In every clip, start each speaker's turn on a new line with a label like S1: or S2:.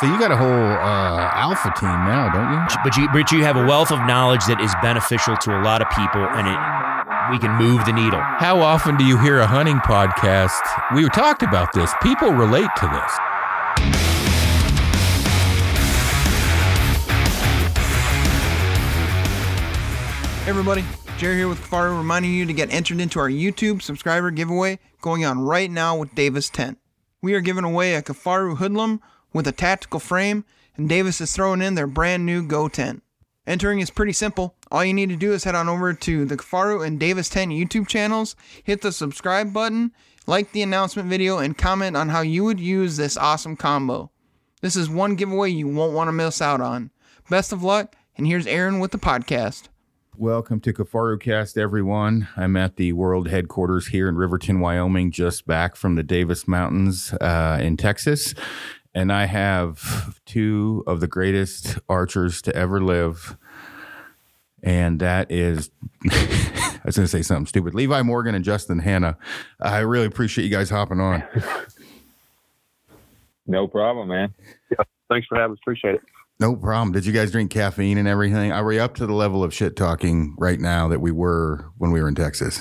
S1: So you got a whole uh, alpha team now, don't you?
S2: But you, but you have a wealth of knowledge that is beneficial to a lot of people, and it we can move the needle.
S1: How often do you hear a hunting podcast? We talked about this. People relate to this.
S3: Hey everybody, Jerry here with Kifaru reminding you to get entered into our YouTube subscriber giveaway going on right now with Davis Tent. We are giving away a Kifaru hoodlum with a tactical frame, and Davis is throwing in their brand new Go tent. Entering is pretty simple. All you need to do is head on over to the Kifaru and Davis Tent YouTube channels, hit the subscribe button, like the announcement video, and comment on how you would use this awesome combo. This is one giveaway you won't want to miss out on. Best of luck, and here's Aaron with the podcast.
S1: Welcome to KifaruCast, everyone. I'm at the world headquarters here in Riverton, Wyoming, just back from the Davis Mountains uh, in Texas. And I have two of the greatest archers to ever live. And that is, I was going to say something stupid. Levi Morgan and Justin Hanna. I really appreciate you guys hopping on.
S4: No problem, man.
S5: Yeah, thanks for having us. Appreciate it.
S1: No problem. Did you guys drink caffeine and everything? Are we up to the level of shit talking right now that we were when we were in Texas?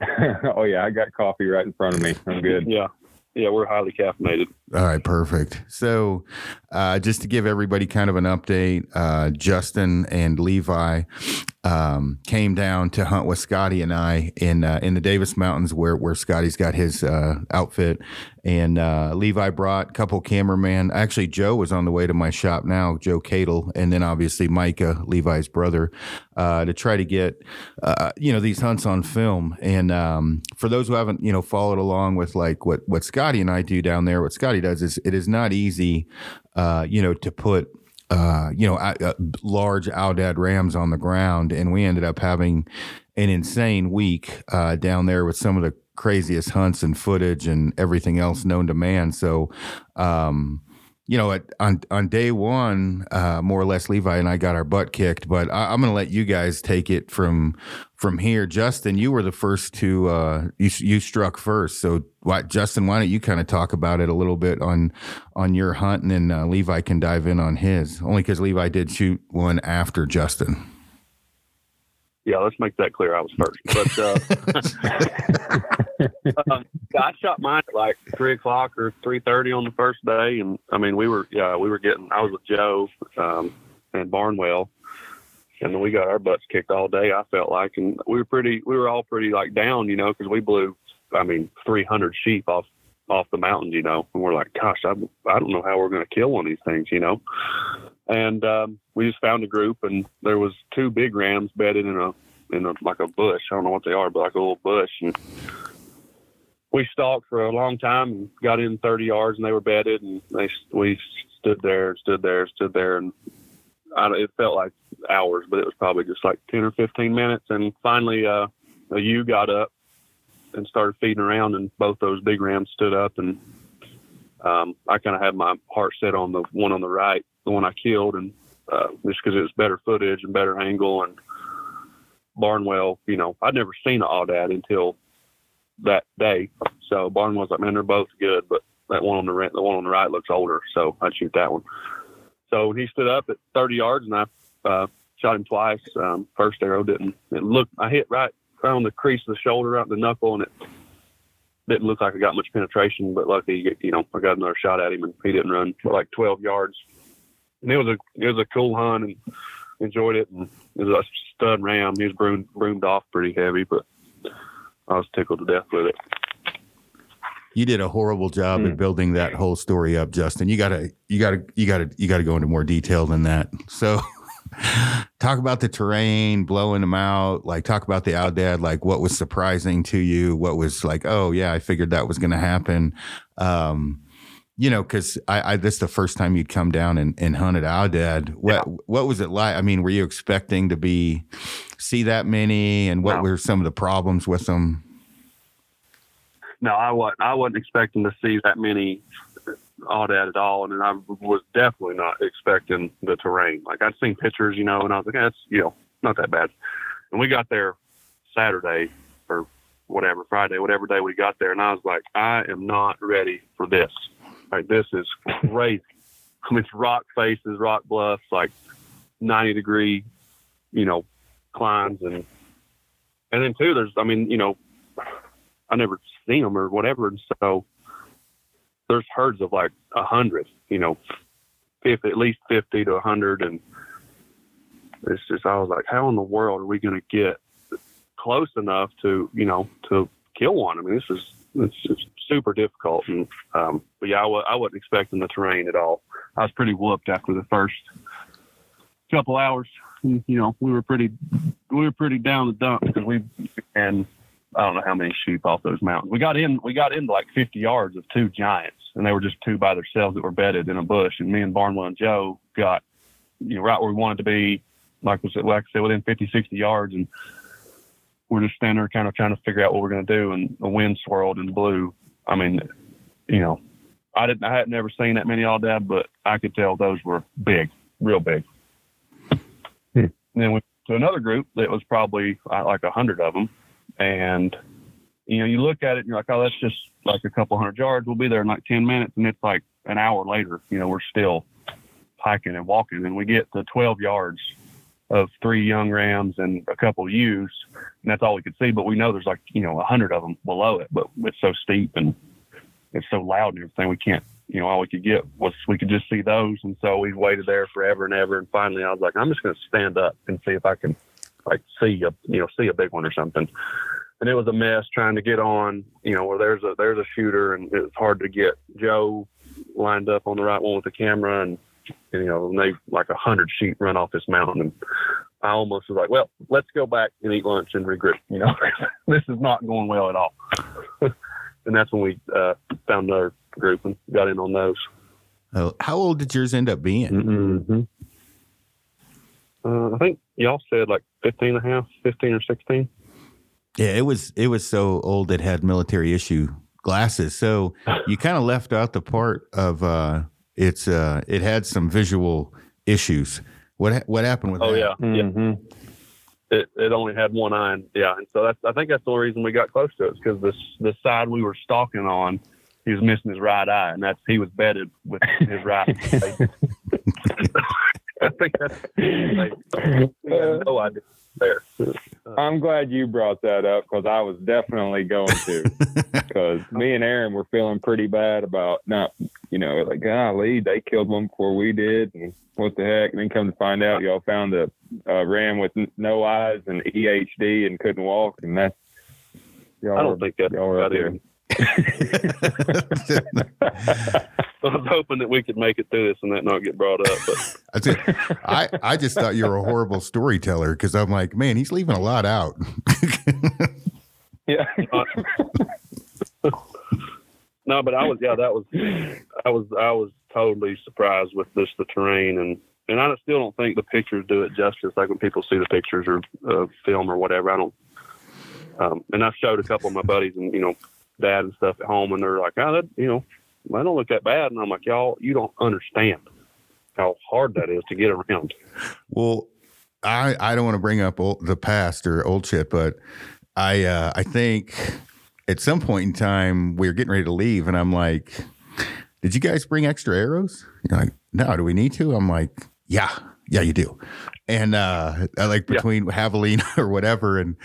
S4: oh yeah, I got coffee right in front of me. I'm good.
S5: Yeah, yeah, we're highly caffeinated.
S1: All right, perfect. So, uh, just to give everybody kind of an update, uh, Justin and Levi um, came down to hunt with Scotty and I in uh, in the Davis Mountains, where where Scotty's got his uh, outfit, and uh, Levi brought a couple cameraman. Actually, Joe was on the way to my shop now, Joe Cadle, and then obviously Micah, Levi's brother, uh, to try to get you know these hunts on film. And um, for those who haven't you know followed along with like what what Scotty and I do down there, what Scotty does is it is not easy, uh, you know, to put uh, you know, uh, large Aoudad rams on the ground, and we ended up having an insane week uh, down there with some of the craziest hunts and footage and everything else known to man. So, um, you know, at, on on day one, uh, more or less, Levi and I got our butt kicked. But I, am going to let you guys take it from from here. Justin, you were the first to uh, you you struck first. So, what, Justin, why don't you kind of talk about it a little bit on on your hunt, and then uh, Levi can dive in on his. Only because Levi did shoot one after Justin.
S5: Yeah, let's make that clear. I was first, but uh, um, I shot mine at like three o'clock or three thirty on the first day, and I mean we were yeah we were getting. I was with Joe um, and Barnwell, and then we got our butts kicked all day. I felt like, and we were pretty we were all pretty like down, you know, because we blew I mean three hundred sheep off off the mountains, you know, and we're like, gosh, I I don't know how we're going to kill one of these things, you know and um, we just found a group, and there was two big rams bedded in a in a like a bush. I don't know what they are, but like a little bush. And we stalked for a long time and got in 30 yards, and they were bedded, and they we stood there, stood there, stood there, and I, it felt like hours, but it was probably just like 10 or 15 minutes. And finally, uh, a ewe got up and started feeding around, and both those big rams stood up, and um, I kind of had my heart set on the one on the right the one I killed, and uh, just because it was better footage and better angle. And Barnwell, you know, I'd never seen an Aoudad until that day. So Barn was like, man, they're both good, but that one on the right, the one on the right looks older, so I'd shoot that one. So he stood up at 30 yards, and I uh, shot him twice. Um, first arrow didn't. It looked. I hit right, right on the crease of the shoulder, out the knuckle, and it didn't look like I got much penetration. But luckily, you know, I got another shot at him, and he didn't run for like 12 yards and it was a it was a cool hunt and enjoyed it. And it was a stud ram. He was broomed broomed off pretty heavy, but I was tickled to death with it.
S1: You did a horrible job mm. at building that whole story up, Justin. You gotta you gotta you gotta you gotta go into more detail than that. So talk about the terrain, blowing them out. Like talk about the Aoudad. Like what was surprising to you? What was like, oh yeah, I figured that was going to happen. Um, you know, because I, I this is the first time you'd come down and, and hunted Aoudad. What yeah. what was it like? I mean, were you expecting to be see that many, and what no. were some of the problems with them?
S5: No, I wasn't. I wasn't expecting to see that many uh, Aoudad at all, and I was definitely not expecting the terrain. Like I'd seen pictures, you know, and I was like, that's you know, not that bad. And we got there Saturday or whatever Friday, whatever day we got there, and I was like, I am not ready for this like this is crazy. It's rock faces, rock bluffs, like 90 degree, you know, climbs. And, and then too, there's, I mean, you know, I never seen them or whatever. And so there's herds of like a hundred, you know, 50, at least 50 to a hundred. And it's just, I was like, how in the world are we going to get close enough to, you know, to kill one? I mean, this is, it's super difficult. And, um, but yeah, I w- I wasn't expecting the terrain at all. I was pretty whooped after the first couple hours. You know, we were pretty, we were pretty down the dump because we, and I don't know how many sheep off those mountains. We got in, we got into like 50 yards of two giants and they were just two by themselves that were bedded in a bush. And me and Barnwell and Joe got, you know, right where we wanted to be, like was like I said, within 50, 60 yards. And we're just standing there kind of trying to figure out what we're going to do. And the wind swirled and blew. I mean, you know, I didn't, I had never seen that many aoudad, but I could tell those were big, real big. And then we to another group that was probably uh, like a hundred of them. And, you know, you look at it and you're like, oh, that's just like a couple hundred yards. We'll be there in like 10 minutes. And it's like an hour later, you know, we're still hiking and walking. And we get to 12 yards of three young rams and a couple ewes. And that's all we could see. But we know there's like, you know, a hundred of them below it. But it's so steep and it's so loud and everything. We can't, you know, all we could get was we could just see those. And so we waited there forever and ever. And finally I was like, I'm just going to stand up and see if I can like see a, you know, see a big one or something. And it was a mess trying to get on, you know, where there's a, there's a shooter and it's hard to get Joe lined up on the right one with the camera. And, and you know, and they like a hundred sheep run off this mountain. And I almost was like, well, let's go back and eat lunch and regroup. You know, this is not going well at all. and that's when we uh, found another group and got in on those.
S1: Oh, how old did yours end up being?
S5: Mm-hmm. Uh, I think y'all said like 15 and a half, 15 or 16.
S1: Yeah, it was it was so old it had military issue glasses. So you kind of left out the part of uh it's uh it had some visual issues. What what happened with
S5: Oh
S1: that?
S5: yeah, yeah. It, it only had one eye, and, yeah, and so that's I think that's the only reason we got close to it because this the side we were stalking on, he was missing his right eye, and that's he was bedded with his right. eye. I think that's like, no idea there.
S4: Uh, I'm glad you brought that up because I was definitely going to. Because me and Aaron were feeling pretty bad about not, you know, like, golly, they killed one before we did. And what the heck? And then come to find out, y'all found a, a ram with no eyes and EHD and couldn't walk. And that's, y'all
S5: I don't think that's
S4: y'all were up
S5: got
S4: there.
S5: in. I was hoping that we could make it through this and that not get brought up, but
S1: I, said, I I just thought you were a horrible storyteller because I'm like, man, he's leaving a lot out.
S4: Yeah.
S5: no, but I was yeah, that was I was I was totally surprised with this the terrain and and I still don't think the pictures do it justice. Like when people see the pictures or uh, film or whatever, I don't. Um, and I showed a couple of my buddies and you know, dad and stuff at home, and they're like, "Oh, that you know, I don't look that bad." And I'm like, "Y'all, you don't understand how hard that is to get around."
S1: Well, I I don't want to bring up old, the past or old shit, but I uh, I think at some point in time we were getting ready to leave, and I'm like, "Did you guys bring extra arrows?" You're like, "No, do we need to?" I'm like, "Yeah, yeah, you do." And uh, like
S5: Yeah.
S1: between javelina or whatever, and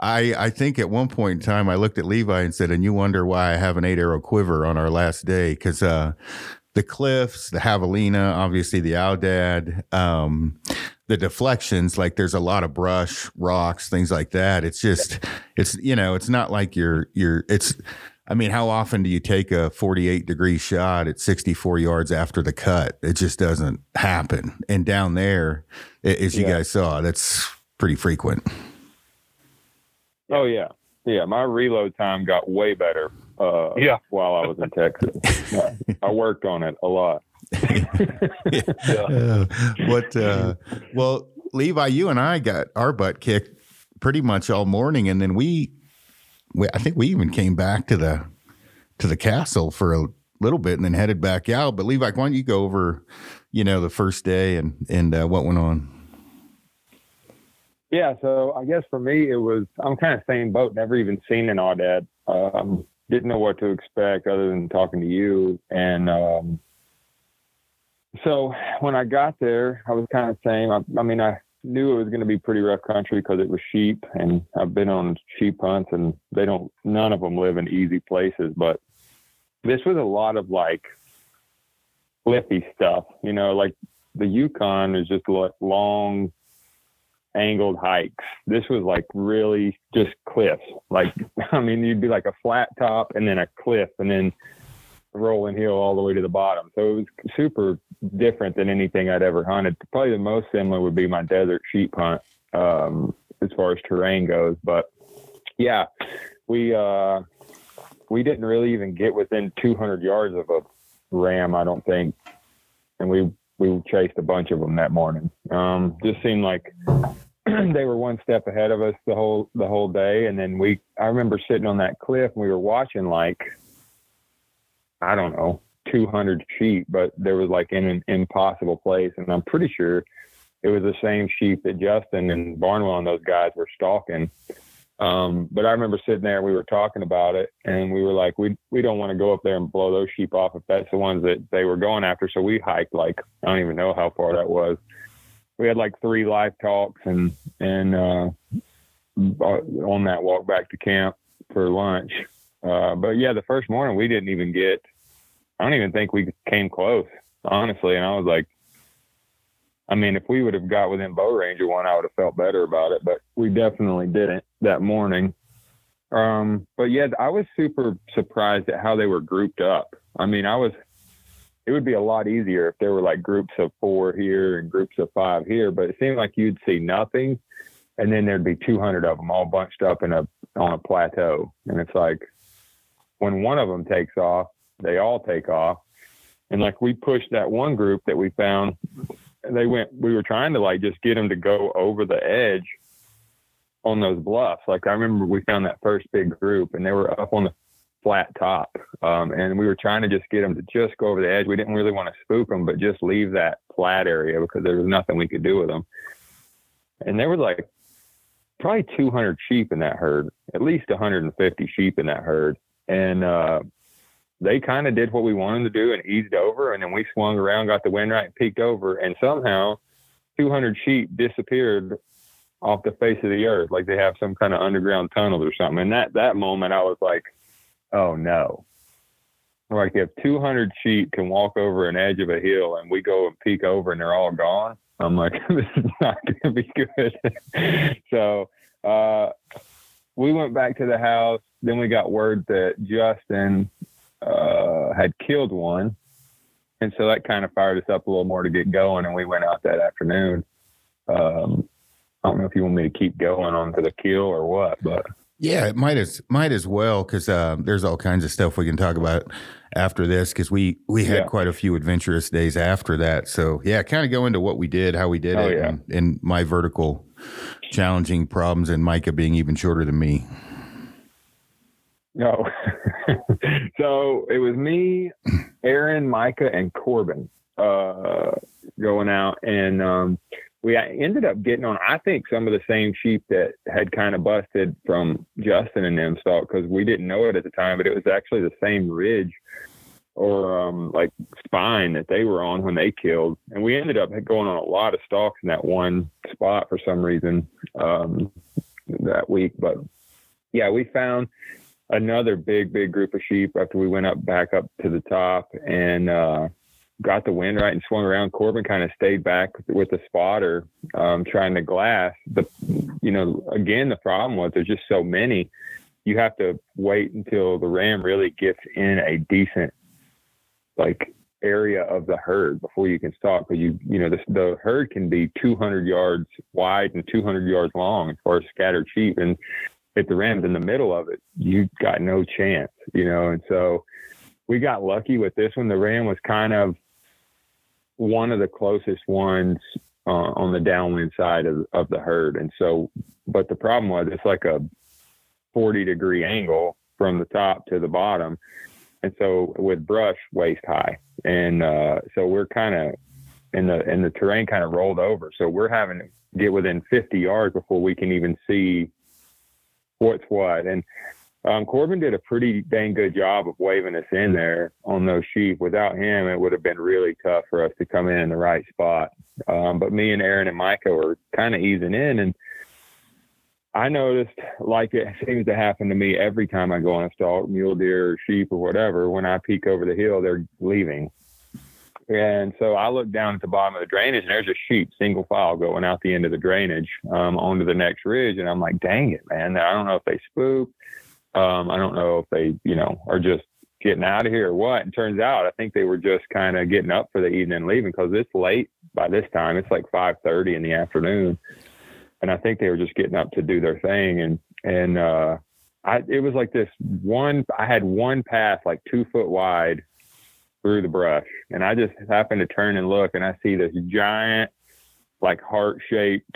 S1: I I think at one point in time I looked at Levi and said, "And you wonder why I have an eight arrow quiver on our last day?" Because uh, the cliffs, the javelina, obviously the Aoudad, um, the deflections, like there's a lot of brush, rocks, things like that. It's just, it's, you know, it's not like you're, you're, it's, I mean, how often do you take a 48 degree shot at 64 yards after the cut? It just doesn't happen. And down there, a- as you
S4: Yeah.
S1: guys saw, that's pretty frequent.
S4: Oh, yeah. Yeah. My reload time got way better uh,
S5: Yeah.
S4: while I was in Texas. I worked on it a lot.
S1: Uh, what uh well levi you and i got our butt kicked pretty much all morning and then we, we i think we even came back to the to the castle for a little bit and then headed back out but levi why don't you go over you know the first day and and uh, what went on
S4: Yeah, so I guess for me it was I'm kind of same boat. Never even seen an aoudad. Um, didn't know what to expect other than talking to you. And um, so when I got there, I was kind of saying, I, I mean, I knew it was going to be pretty rough country because it was sheep, and I've been on sheep hunts, and they don't, none of them live in easy places. But this was a lot of like cliffy stuff, you know, like the Yukon is just like long angled hikes. This was like really just cliffs. Like, I mean, you'd be like a flat top and then a cliff and then rolling hill all the way to the bottom. So it was super different than anything I'd ever hunted. Probably the most similar would be my desert sheep hunt um, as far as terrain goes. But yeah, we uh, we didn't really even get within 200 yards of a ram, I don't think, and we we chased a bunch of them that morning. Um, just seemed like they were one step ahead of us the whole the whole day, and then we. I remember sitting on that cliff and we were watching like I don't know 200 sheep, but there was like in an impossible place, and I'm pretty sure it was the same sheep that Justin and Barnwell and those guys were stalking. Um, but I remember sitting there, we were talking about it, and we were like, we we don't want to go up there and blow those sheep off if that's the ones that they were going after. So we hiked like I don't even know how far that was. We had like three live talks and and uh, on that walk back to camp for lunch. Uh, but yeah, the first morning we didn't even get. I don't even think we came close, honestly. And I was like, I mean, if we would have got within bow range of one, I would have felt better about it, but we definitely didn't that morning. Um, but yeah, I was super surprised at how they were grouped up. I mean, I was, it would be a lot easier if there were like groups of four here and groups of five here, but it seemed like you'd see nothing. And then there'd be 200 of them all bunched up in a, on a plateau. And it's like, when one of them takes off, they all take off. And like we pushed that one group that we found they went we were trying to like just get them to go over the edge on those bluffs. Like i remember we found that first big group and they were up on the flat top um, and we were trying to just get them to just go over the edge. We didn't really want to spook them but just leave that flat area because there was nothing we could do with them. And there was like probably 200 sheep in that herd at least 150 sheep in that herd. And uh, they kind of did what we wanted to do and eased over. And then we swung around, got the wind right, and peeked over. And somehow 200 sheep disappeared off the face of the earth, like they have some kind of underground tunnel or something. And that, that moment, I was like, oh no. Like if 200 sheep can walk over an edge of a hill and we go and peek over and they're all gone, I'm like, this is not going to be good. so, uh, we went back to the house. Then we got word that Justin uh, had killed one. And so that kind of fired us up a little more to get going. And we went out that afternoon. Um, I don't know if you want me to keep going on to the kill or what, but
S1: yeah, it might as might as well because uh, there's all kinds of stuff we can talk about after this because we we had yeah. quite a few adventurous days after that. So yeah, kind of go into what we did, how we did oh, it, yeah. and, and my vertical challenging problems, and Micah being even shorter than me.
S4: No. so it was me, Aaron, Micah, and Corbin uh, going out, and um, we ended up getting on. I think some of the same sheep that had kind of busted from Justin and them stalk because we didn't know it at the time, but it was actually the same ridge or um, like spine that they were on when they killed, and we ended up going on a lot of stalks in that one spot for some reason um, that week. But yeah, we found another big, big group of sheep after we went up back up to the top and uh, got the wind right and swung around. Corbin kind of stayed back with the spotter, um, trying to glass. The, you know, again, the problem was there's just so many. You have to wait until the ram really gets in a decent, like area of the herd before you can stalk because you you know the, the herd can be 200 yards wide and 200 yards long as far as scattered sheep and if the ram's in the middle of it, you got no chance, you know. And so we got lucky with this one. The ram was kind of one of the closest ones uh, on the downwind side of, of the herd. And so, but the problem was it's like a 40 degree angle from the top to the bottom. And so with brush waist high. And uh, so we're kind of, and the, and the terrain kind of rolled over. So we're having to get within 50 yards before we can even see what's what. And um, Corbin did a pretty dang good job of waving us in there on those sheep. Without him, it would have been really tough for us to come in in the right spot. Um, but me and Aaron and Micah were kind of easing in, and I noticed, like it seems to happen to me every time I go on a stalk, mule deer or sheep or whatever. When I peek over the hill, they're leaving. And so I look down at the bottom of the drainage, and there's a sheep single file going out the end of the drainage um, onto the next ridge. And I'm like, dang it, man! I don't know if they spook. Um, I don't know if they, you know, are just getting out of here or what. And turns out, I think they were just kind of getting up for the evening and leaving because it's late by this time. It's like 5:30 in the afternoon, and I think they were just getting up to do their thing. And and uh, I, it was like this one. I had one path like two foot wide through the brush, and I just happened to turn and look, and I see this giant, like heart shaped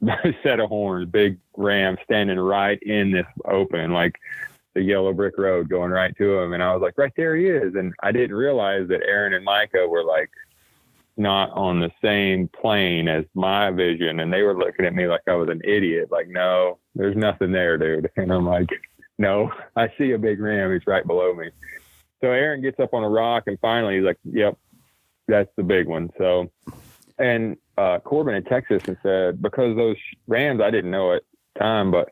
S4: set of horns, big ram standing right in this open, like the yellow brick road going right to him. And I was like, right there he is. And I didn't realize that Aaron and Micah were like not on the same plane as my vision. And they were looking at me like I was an idiot. Like, no, there's nothing there, dude. And I'm like, no, I see a big ram. He's right below me. So Aaron gets up on a rock and finally he's like, yep, that's the big one. So, and uh, Corbin in Texas and said, because those rams, I didn't know at the time, but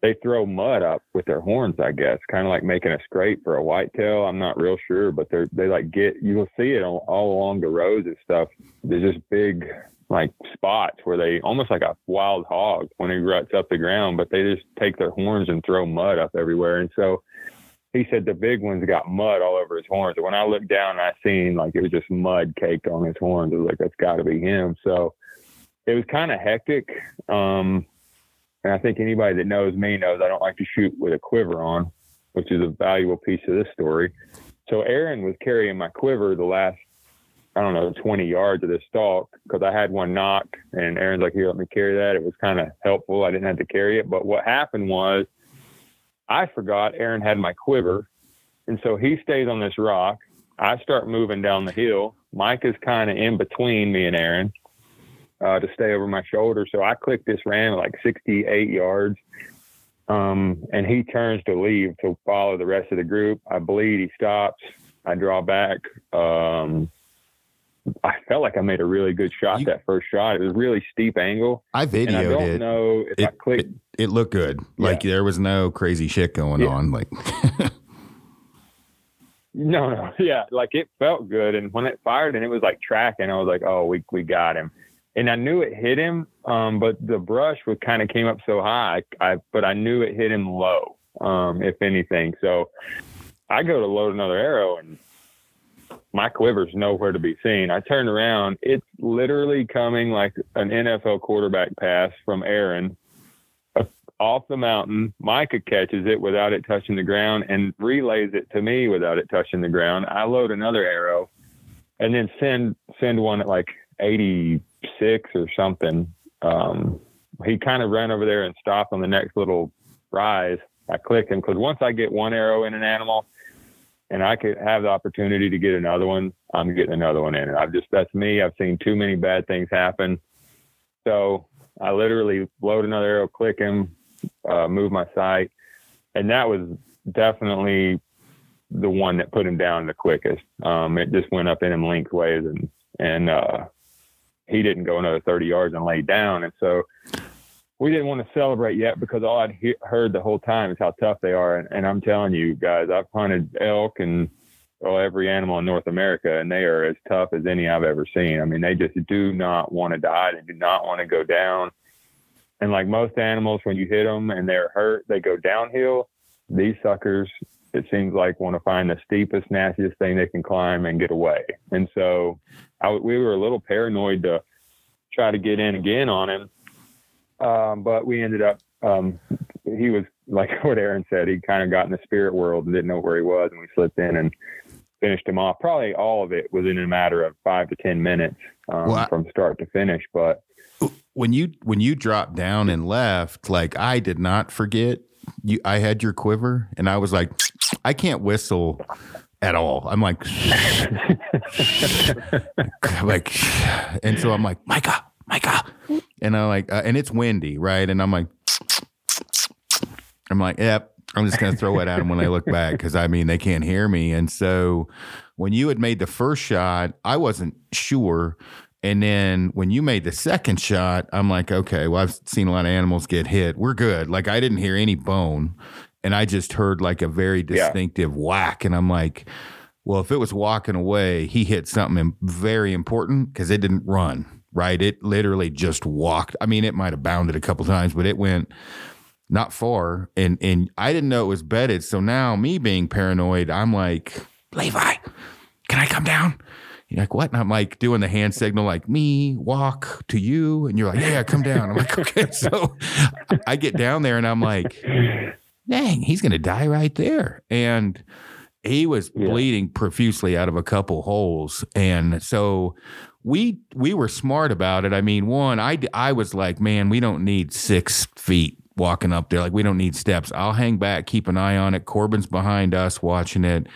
S4: they throw mud up with their horns, I guess, kind of like making a scrape for a whitetail. I'm not real sure, but they're, they like get, you will see it all, all along the roads and stuff. There's just big like spots where they almost like a wild hog when he ruts up the ground, but they just take their horns and throw mud up everywhere. And so he said the big one's got mud all over his horns. And when I looked down, I seen like it was just mud caked on his horns. I was like, that's got to be him. So it was kind of hectic. Um, and I think anybody that knows me knows I don't like to shoot with a quiver on, which is a valuable piece of this story. So Aaron was carrying my quiver the last, I don't know, 20 yards of this stalk because I had one nock and Aaron's like, here, let me carry that. It was kind of helpful. I didn't have to carry it. But what happened was I forgot Aaron had my quiver. And so he stays on this rock. I start moving down the hill. Mike is kind of in between me and Aaron uh, to stay over my shoulder. So I click this ram at like 68 yards. Um, and he turns to leave to follow the rest of the group. I bleed. He stops. I draw back. Um, I felt like I made a really good shot
S1: You-
S4: that first shot. It was really steep angle.
S1: I
S4: And I
S1: videoed
S4: don't
S1: it.
S4: know if I
S1: It,
S4: clicked.
S1: it. it looked good. Like there was no crazy shit going
S4: Yeah.
S1: on. Like
S4: No, no, yeah, like it felt good, and when it fired and it was like tracking, I was like, "Oh, we we got him," and I knew it hit him, um, but the brush was kind of came up so high, I but I knew it hit him low, um, if anything. So I go to load another arrow, and my quiver's nowhere to be seen. I turn around, it's literally coming like an NFL quarterback pass from Aaron off the mountain. Micah catches it without it touching the ground and relays it to me without it touching the ground. I load another arrow and then send send one at like 86 or something. Um, he kind of ran over there and stopped on the next little rise. I click him because once I get one arrow in an animal and I could have the opportunity to get another one, I'm getting another one in. And I've just, that's me. I've seen too many bad things happen. So I literally load another arrow, click him, uh, move my sight. And that was definitely the one that put him down the quickest. Um, it just went up in him lengthways and, and, uh, he didn't go another 30 yards and lay down. And so we didn't want to celebrate yet because all I'd he- heard the whole time is how tough they are. And, and I'm telling you guys, I've hunted elk and well, every animal in North America, and they are as tough as any I've ever seen. I mean, they just do not want to die. They do not want to go down. And like most animals, when you hit them and they're hurt, they go downhill. These suckers, it seems like, want to find the steepest, nastiest thing they can climb and get away. And so I, we were a little paranoid to try to get in again on him. Um, but we ended up, um, he was like what Aaron said, he kind of got in the spirit world and didn't know where he was. And we slipped in and finished him off. Probably all of it was in a matter of five to 10 minutes um,
S1: Well, I-
S4: from start to finish. But
S1: when you when you dropped down and left, like I did not forget you. I had your quiver, and I was like, I can't whistle at all. I'm like, like, and so I'm like, Micah, Micah, and I'm like, uh, and it's windy, right? And I'm like, I'm like, yep. I'm just going to throw it at them when they look back because I mean they can't hear me. And so when you had made the first shot, I wasn't sure. And then when you made the second shot, I'm like, okay, well, I've seen a lot of animals get hit. We're good. Like I didn't hear any bone, and I just heard like a very
S4: Yeah.
S1: distinctive whack, and I'm like, well, if it was walking away, he hit something very important because it didn't run. Right, it literally just walked. I mean, it might have bounded a couple times, but it went not far and and I didn't know it was bedded. So now me being paranoid, I'm like, Levi, can I come down? You're like, what? And I'm like doing the hand signal, like me walk to you. And you're like, yeah, yeah, come down. I'm like, okay. So I get down there and I'm like, dang, he's gonna die right there. And he was
S4: Yeah.
S1: bleeding profusely out of a couple holes. And so we we were smart about it. I mean, one, I I was like, man, we don't need six feet walking up there. Like we don't need steps. I'll hang back, keep an eye on it. Corbin's behind us watching it.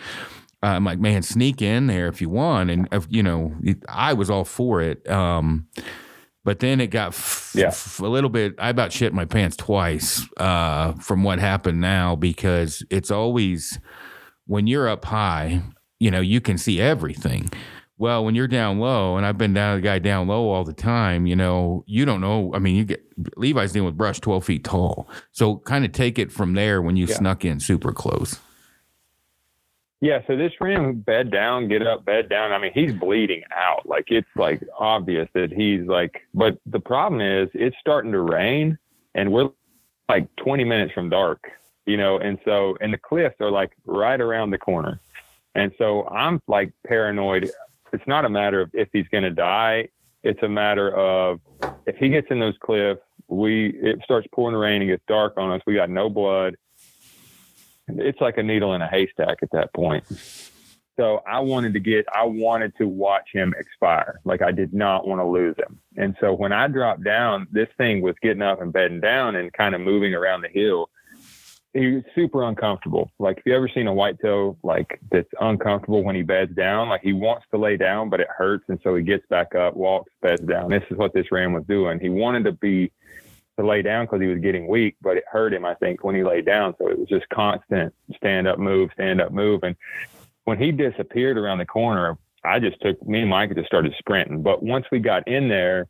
S1: I'm like, man, sneak in there if you want. And if, you know, it- I was all for it. Um, but then it got f-
S4: Yeah.
S1: f- a little bit. I about shit my pants twice uh, from what happened now because it's always when you're up high, you know, you can see everything. Well, when you're down low, and I've been down the guy down low all the time, you know, you don't know. I mean, you get Levi's dealing with brush 12 feet tall. So kind of take it from there when you
S4: Yeah.
S1: snuck in super close.
S4: Yeah, so this ram bed down, get up, bed down. I mean, he's bleeding out. Like it's like obvious that he's like but the problem is it's starting to rain and we're like 20 minutes from dark, you know, and so and the cliffs are like right around the corner. And so I'm like paranoid. It's not a matter of if he's going to die, it's a matter of if he gets in those cliffs, we it starts pouring rain and gets dark on us. We got no blood it's like a needle in a haystack at that point. So I wanted to get, I wanted to watch him expire. Like I did not want to lose him. And so when I dropped down, this thing was getting up and bedding down and kind of moving around the hill. He was super uncomfortable. Like if you ever seen a white whitetail like that's uncomfortable when he beds down, like he wants to lay down, but it hurts. And so he gets back up, walks, beds down. This is what this ram was doing. He wanted to be to lay down because he was getting weak, but it hurt him, I think, when he laid down. So it was just constant stand up, move, stand up, move. And when he disappeared around the corner, I just took me and Mike just started sprinting. But once we got in there,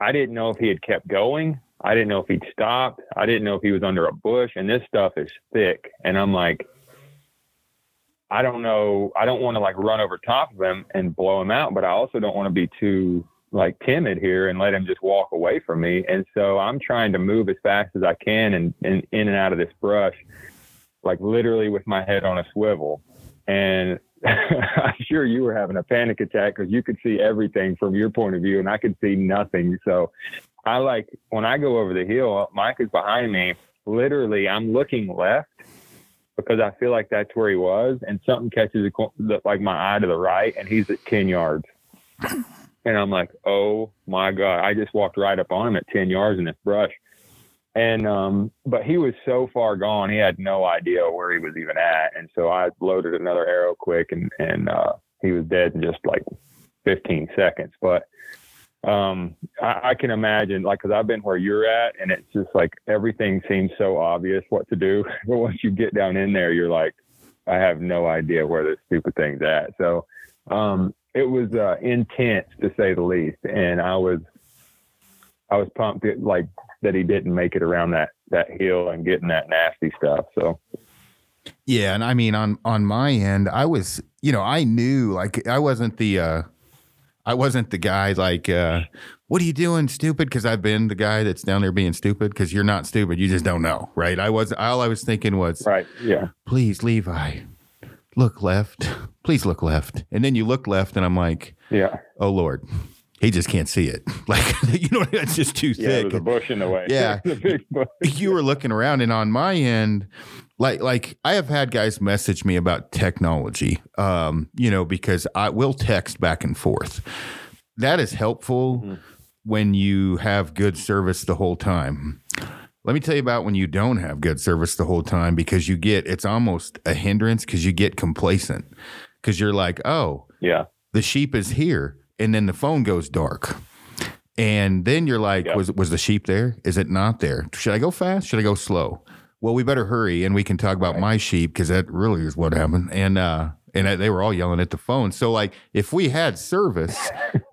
S4: I didn't know if he had kept going. I didn't know if he'd stopped. I didn't know if he was under a bush. And this stuff is thick. And I'm like, I don't know. I don't want to like run over top of him and blow him out, but I also don't want to be too like timid here and let him just walk away from me. And so I'm trying to move as fast as I can and, and in and out of this brush, like literally with my head on a swivel. And I'm sure you were having a panic attack because you could see everything from your point of view and I could see nothing. So I like when I go over the hill, Mike is behind me. Literally, I'm looking left because I feel like that's where he was, and something catches the, like my eye to the right, and he's at ten yards. And I'm like, oh my god! I just walked right up on him at ten yards in this brush, and um, but he was so far gone, he had no idea where he was even at, and so I loaded another arrow quick, and and uh, he was dead in just like 15 seconds. But um, I, I can imagine, like, because I've been where you're at, and it's just like everything seems so obvious what to do. but once you get down in there, you're like, I have no idea where this stupid thing's at. So um, it was uh, intense to say the least, and I was, I was pumped that, like that he didn't make it around that that hill and getting that nasty stuff. So
S1: Yeah, and I mean on on my end, I was, you know, I knew like I wasn't the uh I wasn't the guy like uh what are you doing stupid because I've been the guy that's down there being stupid because you're not stupid, you just don't know, right? I was all I was thinking was
S4: right, yeah,
S1: please Levi, look left. Please look left. And then you look left and I'm like,
S4: yeah,
S1: "Oh lord. He just can't see it." Like you know, it's just too
S4: yeah.
S1: thick.
S4: There's a bush in the way.
S1: Yeah.
S4: There's a big bush.
S1: you were looking around and on my end like like i have had guys message me about technology um you know because i will text back and forth that is helpful
S4: Mhm.
S1: when you have good service the whole time let me tell you about when you don't have good service the whole time because you get it's almost a hindrance because you get complacent because you're like oh
S4: Yeah,
S1: the sheep is here and then the phone goes dark. And then you're like
S4: Yeah.
S1: was was the sheep there? Is it not there? Should i go fast? Should i go slow? Well, we better hurry and we can talk about my sheep because that really is what happened. And uh, and they were all yelling at the phone. So like, if we had service,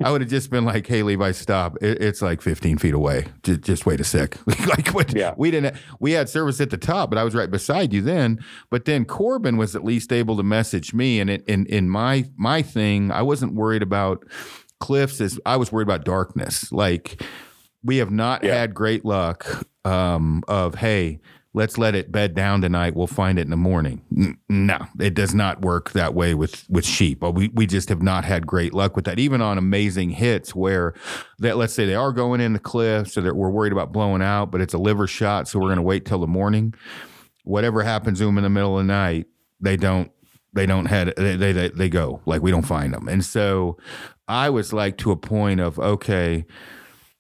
S1: I would have just been like, "Hey, Levi, stop! It, it's like 15 feet away. Just, just wait a sec." like, what,
S4: Yeah.
S1: we didn't. We had service at the top, but I was right beside you then. But then Corbin was at least able to message me, and it, in in my my thing, I wasn't worried about cliffs. As I was worried about darkness. Like we have not
S4: Yeah.
S1: had great luck um, of hey let's let it bed down tonight. We'll find it in the morning. No it does not work that way with with sheep. We, we just have not had great luck with that. Even on amazing hits where that let's say they are going in the cliffs or that we're worried about blowing out but it's a liver shot so we're going to wait till the morning. Whatever happens to them in the middle of the night they don't they don't head they they they go. Like we don't find them and so i was like to a point of okay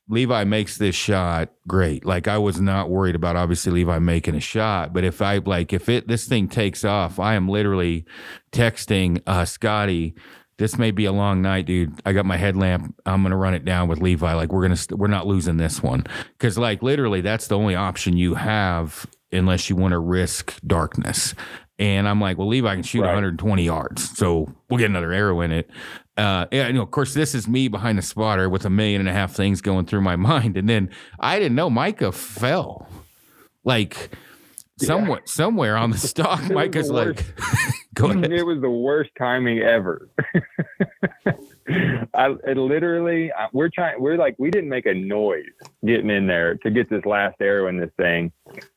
S1: Levi makes this shot, great. Like I was not worried about obviously Levi making a shot, but if I like if it this thing takes off, I am literally texting uh Scotty, this may be a long night, dude. I got my headlamp. I'm gonna run it down with Levi. Like we're gonna st- we're not losing this one because like literally that's the only option you have unless you want to risk darkness. And I'm like, well, Levi I can shoot
S4: Right.
S1: 120 yards, so we'll get another arrow in it. Uh, yeah, you know, of course, this is me behind the spotter with a million and a half things going through my mind, and then I didn't know Micah fell, like somewhere somewhere on the stock.
S4: was the
S1: Micah's like, go ahead.
S4: It was the worst timing ever. I it literally, I, we're trying, we're like, we didn't make a noise getting in there to get this last arrow in this thing.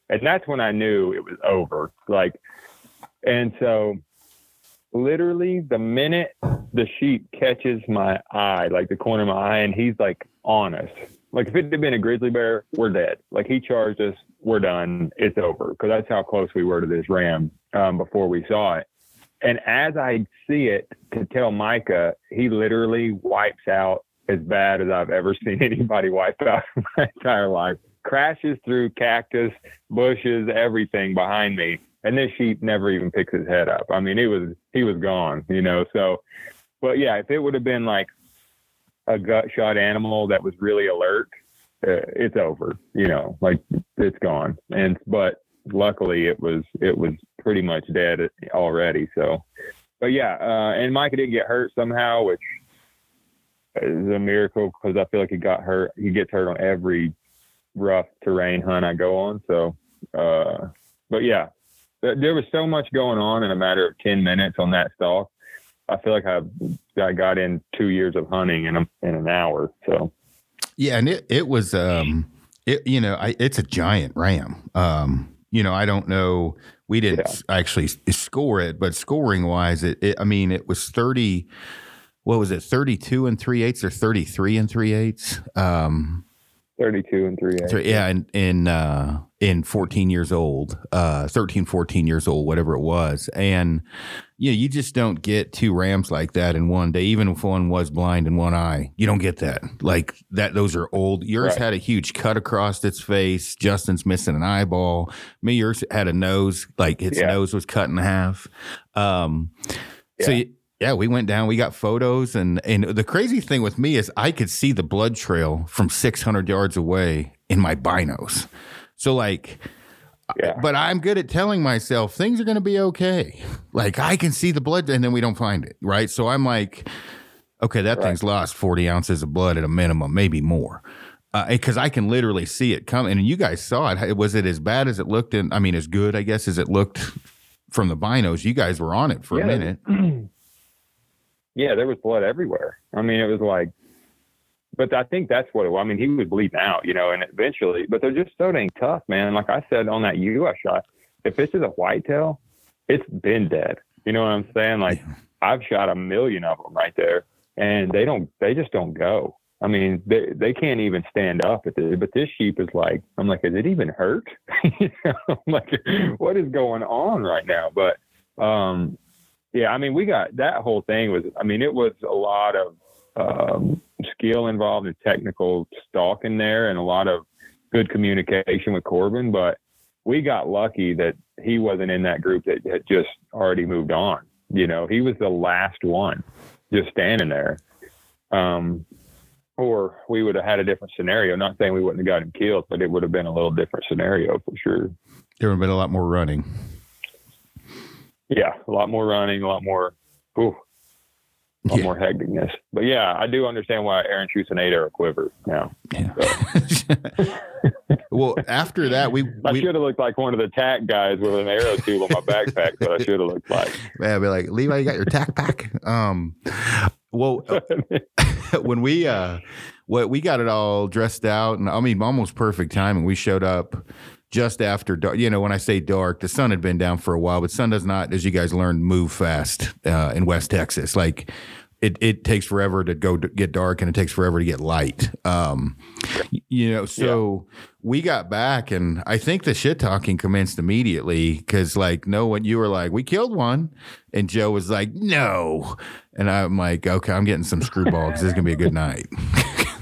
S4: And that's when I knew it was over. Like, and so literally the minute the sheep catches my eye, like the corner of my eye, and he's like on us. Like if it had been a grizzly bear, we're dead. Like he charged us, we're done. It's over. Because that's how close we were to this ram um, before we saw it. And as I see it to tell Micah, he literally wipes out as bad as I've ever seen anybody wipe out my entire life. Crashes through cactus, bushes, everything behind me. And this sheep never even picks his head up. I mean, it was he was gone, you know. So but yeah, if it would have been like a gut shot animal that was really alert, uh, it's over, you know, like it's gone. And but luckily it was it was pretty much dead already. So, but yeah, uh, and Micah didn't get hurt somehow, which is a miracle because I feel like he got hurt. He gets hurt on every rough terrain hunt I go on. So, uh, but yeah, there was so much going on in a matter of ten minutes on that stalk. I feel like I I got in two years of hunting in a, in an hour. So
S1: Yeah, and it it was um it you know I, it's a giant ram. Um, you know I don't know. We didn't
S4: Yeah.
S1: actually score it, but scoring wise, it, it I mean it was thirty. What was it? Thirty two and three eighths or thirty three and three eighths? Um,
S4: thirty two and three.
S1: so yeah, and in uh, in 14 years old, uh, 13, 14 years old, whatever it was, and yeah, you just don't get two rams like that in one day. Even if one was blind in one eye, you don't get that. Like that, those are old. Yours
S4: Right.
S1: had a huge cut across its face. Justin's missing an eyeball. Me, yours had a nose, like its
S4: Yeah.
S1: nose was cut in half. Um, so.
S4: Yeah.
S1: yeah, we went down. We got photos, and and the crazy thing with me is I could see the blood trail from 600 yards away in my binos. So like,
S4: Yeah.
S1: but I'm good at telling myself things are going to be okay. Like I can see the blood, and then we don't find it, right? So I'm like, okay, that
S4: Right.
S1: thing's lost 40 ounces of blood at a minimum, maybe more. Uh, eh, because I can literally see it coming, and you guys saw it. Was it as bad as it looked? And I mean, as good, I guess, as it looked from the binos. You guys were on it for a minute.
S4: yeah, there was blood everywhere. I mean, it was like, but I think that's what it was. I mean, he was bleeding out, you know, and eventually, but they're just so dang tough, man. Like I said on that U.S. shot, if this is a whitetail, it's been dead. You know what I'm saying? Like I've shot a million of them right there, and they don't, they just don't go. I mean, they they can't even stand up at this. But this sheep is like, I'm like, is it even hurt? you know, like, what is going on right now? But um, yeah, I mean, we got that whole thing was, I mean, it was a lot of um, skill involved and technical stalking there and a lot of good communication with Corbin. But we got lucky that he wasn't in that group that had just already moved on. You know, he was the last one just standing there. Um, or we would have had a different scenario. Not saying we wouldn't have got him killed, but it would have been a little different scenario for sure.
S1: There would have been a lot more running.
S4: Yeah, a lot more running, a lot more, ooh,
S1: Yeah.
S4: more hecticness. But yeah, I do understand why Aaron shoots an eight arrow quiver now.
S1: Yeah. well, after that, we,
S4: I
S1: we
S4: should have looked like one of the tack guys with an arrow tube on my backpack. But I should have looked like.
S1: yeah, be like, Levi, you got your tack pack? Um, well, when we uh what we got it all dressed out and I mean almost perfect timing. We showed up just after dark. You know, when I say dark, the sun had been down for a while, but sun does not, as you guys learned, move fast uh, in West Texas. Like it, it takes forever to go to get dark and it takes forever to get light. Um, you know, so we got back and I think the shit talking commenced immediately because like no one, you were like, we killed one. And Joe was like, no. And I'm like, okay, I'm getting some screwball because this is going to be a good night.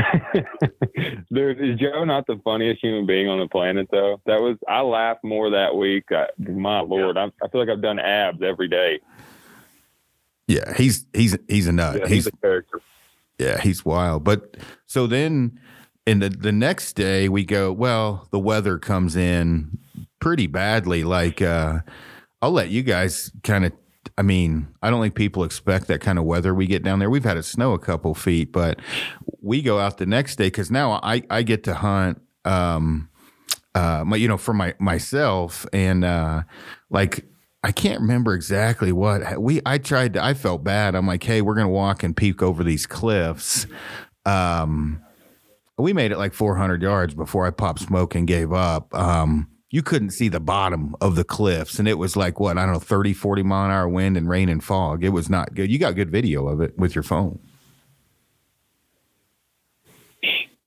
S4: Dude, is Joe not the funniest human being on the planet though? That was I laughed more that week. I, my lord, I, I feel like I've done abs every day.
S1: Yeah, he's he's he's a nut.
S5: Yeah,
S1: he's
S5: he's a character.
S1: yeah, he's wild. But so then in the the next day we go, well, the weather comes in pretty badly. Like uh I'll let you guys kind of I mean, I don't think people expect that kind of weather we get down there. We've had it snow a couple feet, but we go out the next day because now I I get to hunt um uh my you know for my myself and uh like I can't remember exactly what we I tried to I felt bad. I'm like, "Hey, we're to walk and peek over these cliffs." Um we made it like 400 yards before I popped smoke and gave up. Um you couldn't see the bottom of the cliffs and it was like what, I don't know, 30 40 mile an hour wind and rain and fog. It was not good. You got good video of it with your phone.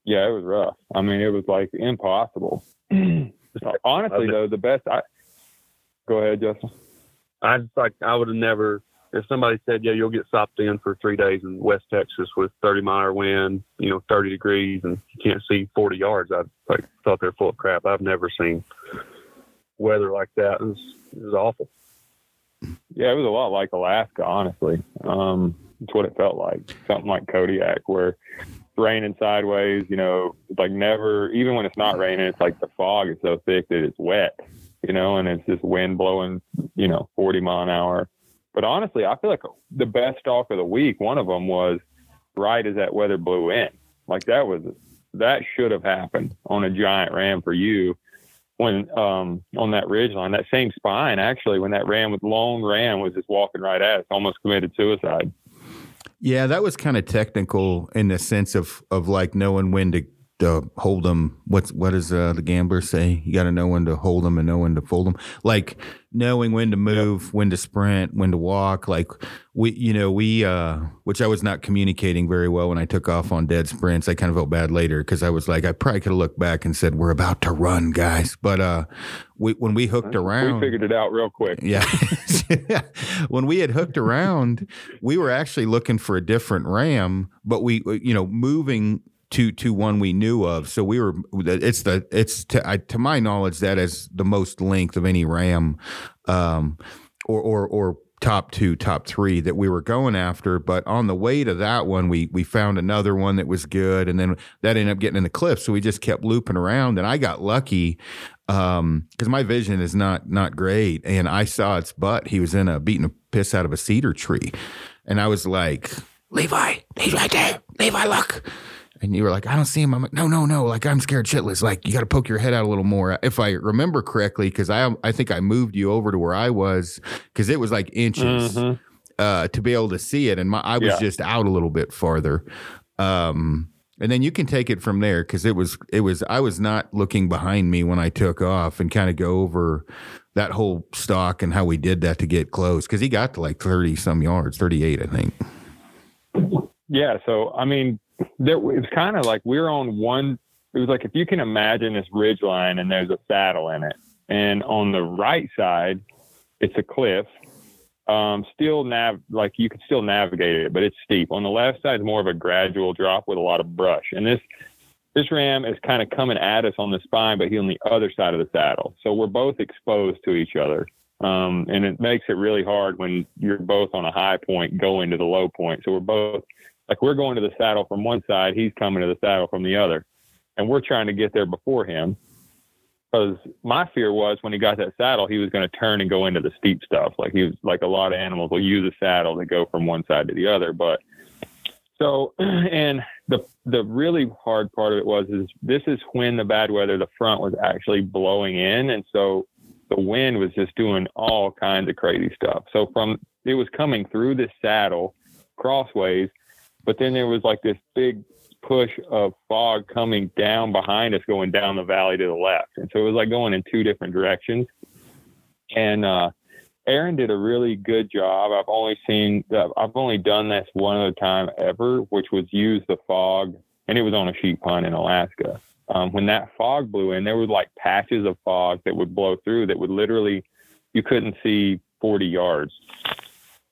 S4: Yeah, it was rough. I mean, it was like impossible. Honestly, though, the best. I go ahead, Justin.
S5: I just like I would have never. If somebody said, "Yeah, you'll get stopped in for three days in West Texas with 30 mile wind, you know, 30 degrees, and you can't see 40 yards," I like thought they're full of crap. I've never seen weather like that. It was, it was awful.
S4: Yeah, it was a lot like Alaska, honestly. Um, it's what it felt like. Something like Kodiak, where raining sideways. You know, like never. Even when it's not raining, it's like the fog is so thick that it's wet. You know, and it's just wind blowing. You know, 40 mile an hour. But honestly, I feel like the best stalk of the week. One of them was right as that weather blew in. Like that was that should have happened on a giant ram for you when um on that ridge line, that same spine actually, when that ram was long ram was just walking right at us, almost committed suicide.
S1: Yeah, that was kind of technical in the sense of of like knowing when to, to hold them. What's what does uh, the gambler say? You got to know when to hold them and know when to fold them. Like knowing when to move, when to sprint, when to walk. Like we, you know, we, uh, which I was not communicating very well when I took off on dead sprints. I kind of felt bad later because I was like, I probably could have looked back and said, "We're about to run, guys." But uh, we when we hooked around,
S4: We figured it out real quick.
S1: yeah. when we had hooked around, we were actually looking for a different ram, but we, you know, moving to to one we knew of. So we were. It's the it's to, I, to my knowledge that is the most length of any ram, um, or or or top two, top three that we were going after. But on the way to that one, we we found another one that was good, and then that ended up getting in the cliff. So we just kept looping around, and I got lucky um because my vision is not not great and i saw its butt he was in a beating a piss out of a cedar tree and i was like levi he's right there levi look and you were like i don't see him i'm like no no no like i'm scared shitless like you got to poke your head out a little more if i remember correctly because i i think i moved you over to where i was because it was like inches
S4: Mhm.
S1: uh to be able to see it and my i was
S4: Yeah.
S1: just out a little bit farther um and then you can take it from there because it was it was I was not looking behind me when I took off and kind of go over that whole stock and how we did that to get close because he got to like thirty some yards, thirty eight I think.
S4: Yeah, so I mean, there it's kind of like we're on one. It was like if you can imagine this ridge line and there's a saddle in it, and on the right side, it's a cliff. Um, still nav like you could still navigate it, but it's steep. On the left side is more of a gradual drop with a lot of brush, and this this ram is kind of coming at us on the spine, but he's on the other side of the saddle. So we're both exposed to each other. Um, and it makes it really hard when you're both on a high point going to the low point. So we're both like we're going to the saddle from one side, he's coming to the saddle from the other, and we're trying to get there before him. Because my fear was when he got that saddle, he was going to turn and go into the steep stuff. Like he was like a lot of animals will use a saddle to go from one side to the other. But so, and the the really hard part of it was is this is when the bad weather, the front was actually blowing in, and so the wind was just doing all kinds of crazy stuff. So from it was coming through this saddle crossways, but then there was like this big push of fog coming down behind us, going down the valley to the left. And so it was like going in two different directions. And uh, Aaron did a really good job. I've only seen, I've only done this one other time ever, which was use the fog, and it was on a sheep pond in Alaska. Um, when that fog blew in, there was like patches of fog that would blow through that would literally, you couldn't see 40 yards.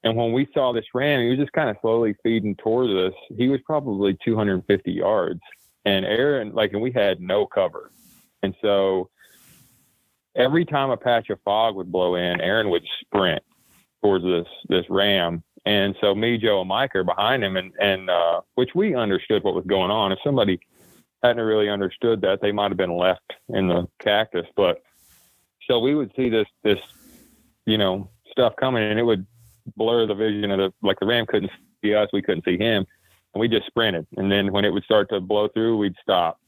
S4: And when we saw this ram, he was just kind of slowly feeding towards us. He was probably 250 yards. And Aaron, like, and we had no cover. And so every time a patch of fog would blow in, Aaron would sprint towards this this ram. And so me, Joe, and Mike are behind him, and and uh, which we understood what was going on. If somebody hadn't really understood that, they might have been left in the cactus. But so we would see this this you know stuff coming, and it would blur the vision of the like the ram couldn't see us, we couldn't see him, and we just sprinted. And then when it would start to blow through, we'd stop.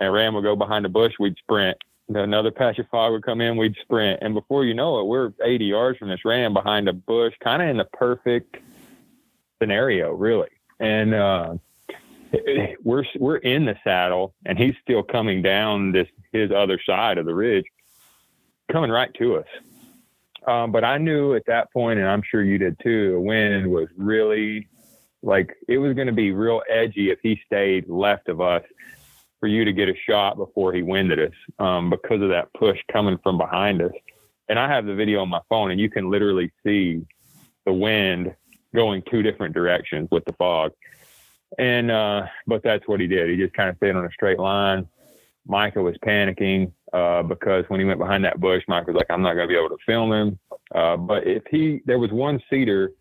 S4: And ram would go behind a bush, we'd sprint. Another patch of fog would come in, we'd sprint. And before you know it, we're 80 yards from this ram behind a bush, kind of in the perfect scenario, really. And uh, we're we're in the saddle, and he's still coming down this his other side of the ridge, coming right to us. Um, but I knew at that point, and I'm sure you did too, the wind was really like it was going to be real edgy if he stayed left of us for you to get a shot before he winded us um, because of that push coming from behind us. And I have the video on my phone, and you can literally see the wind going two different directions with the fog. And uh, but that's what he did. He just kind of stayed on a straight line. Micah was panicking uh, because when he went behind that bush, Mike was like, "I'm not going to be able to film him." Uh, but if he, there was one cedar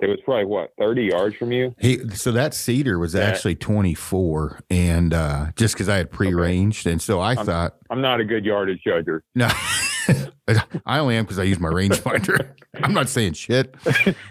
S4: that was probably what 30 yards from you.
S1: He so that cedar was
S4: Yeah.
S1: actually 24, and uh, just because I had prearranged, and so I thought,
S4: I'm not a good yardage judger.
S1: no, I only am because I use my rangefinder. I'm not saying shit.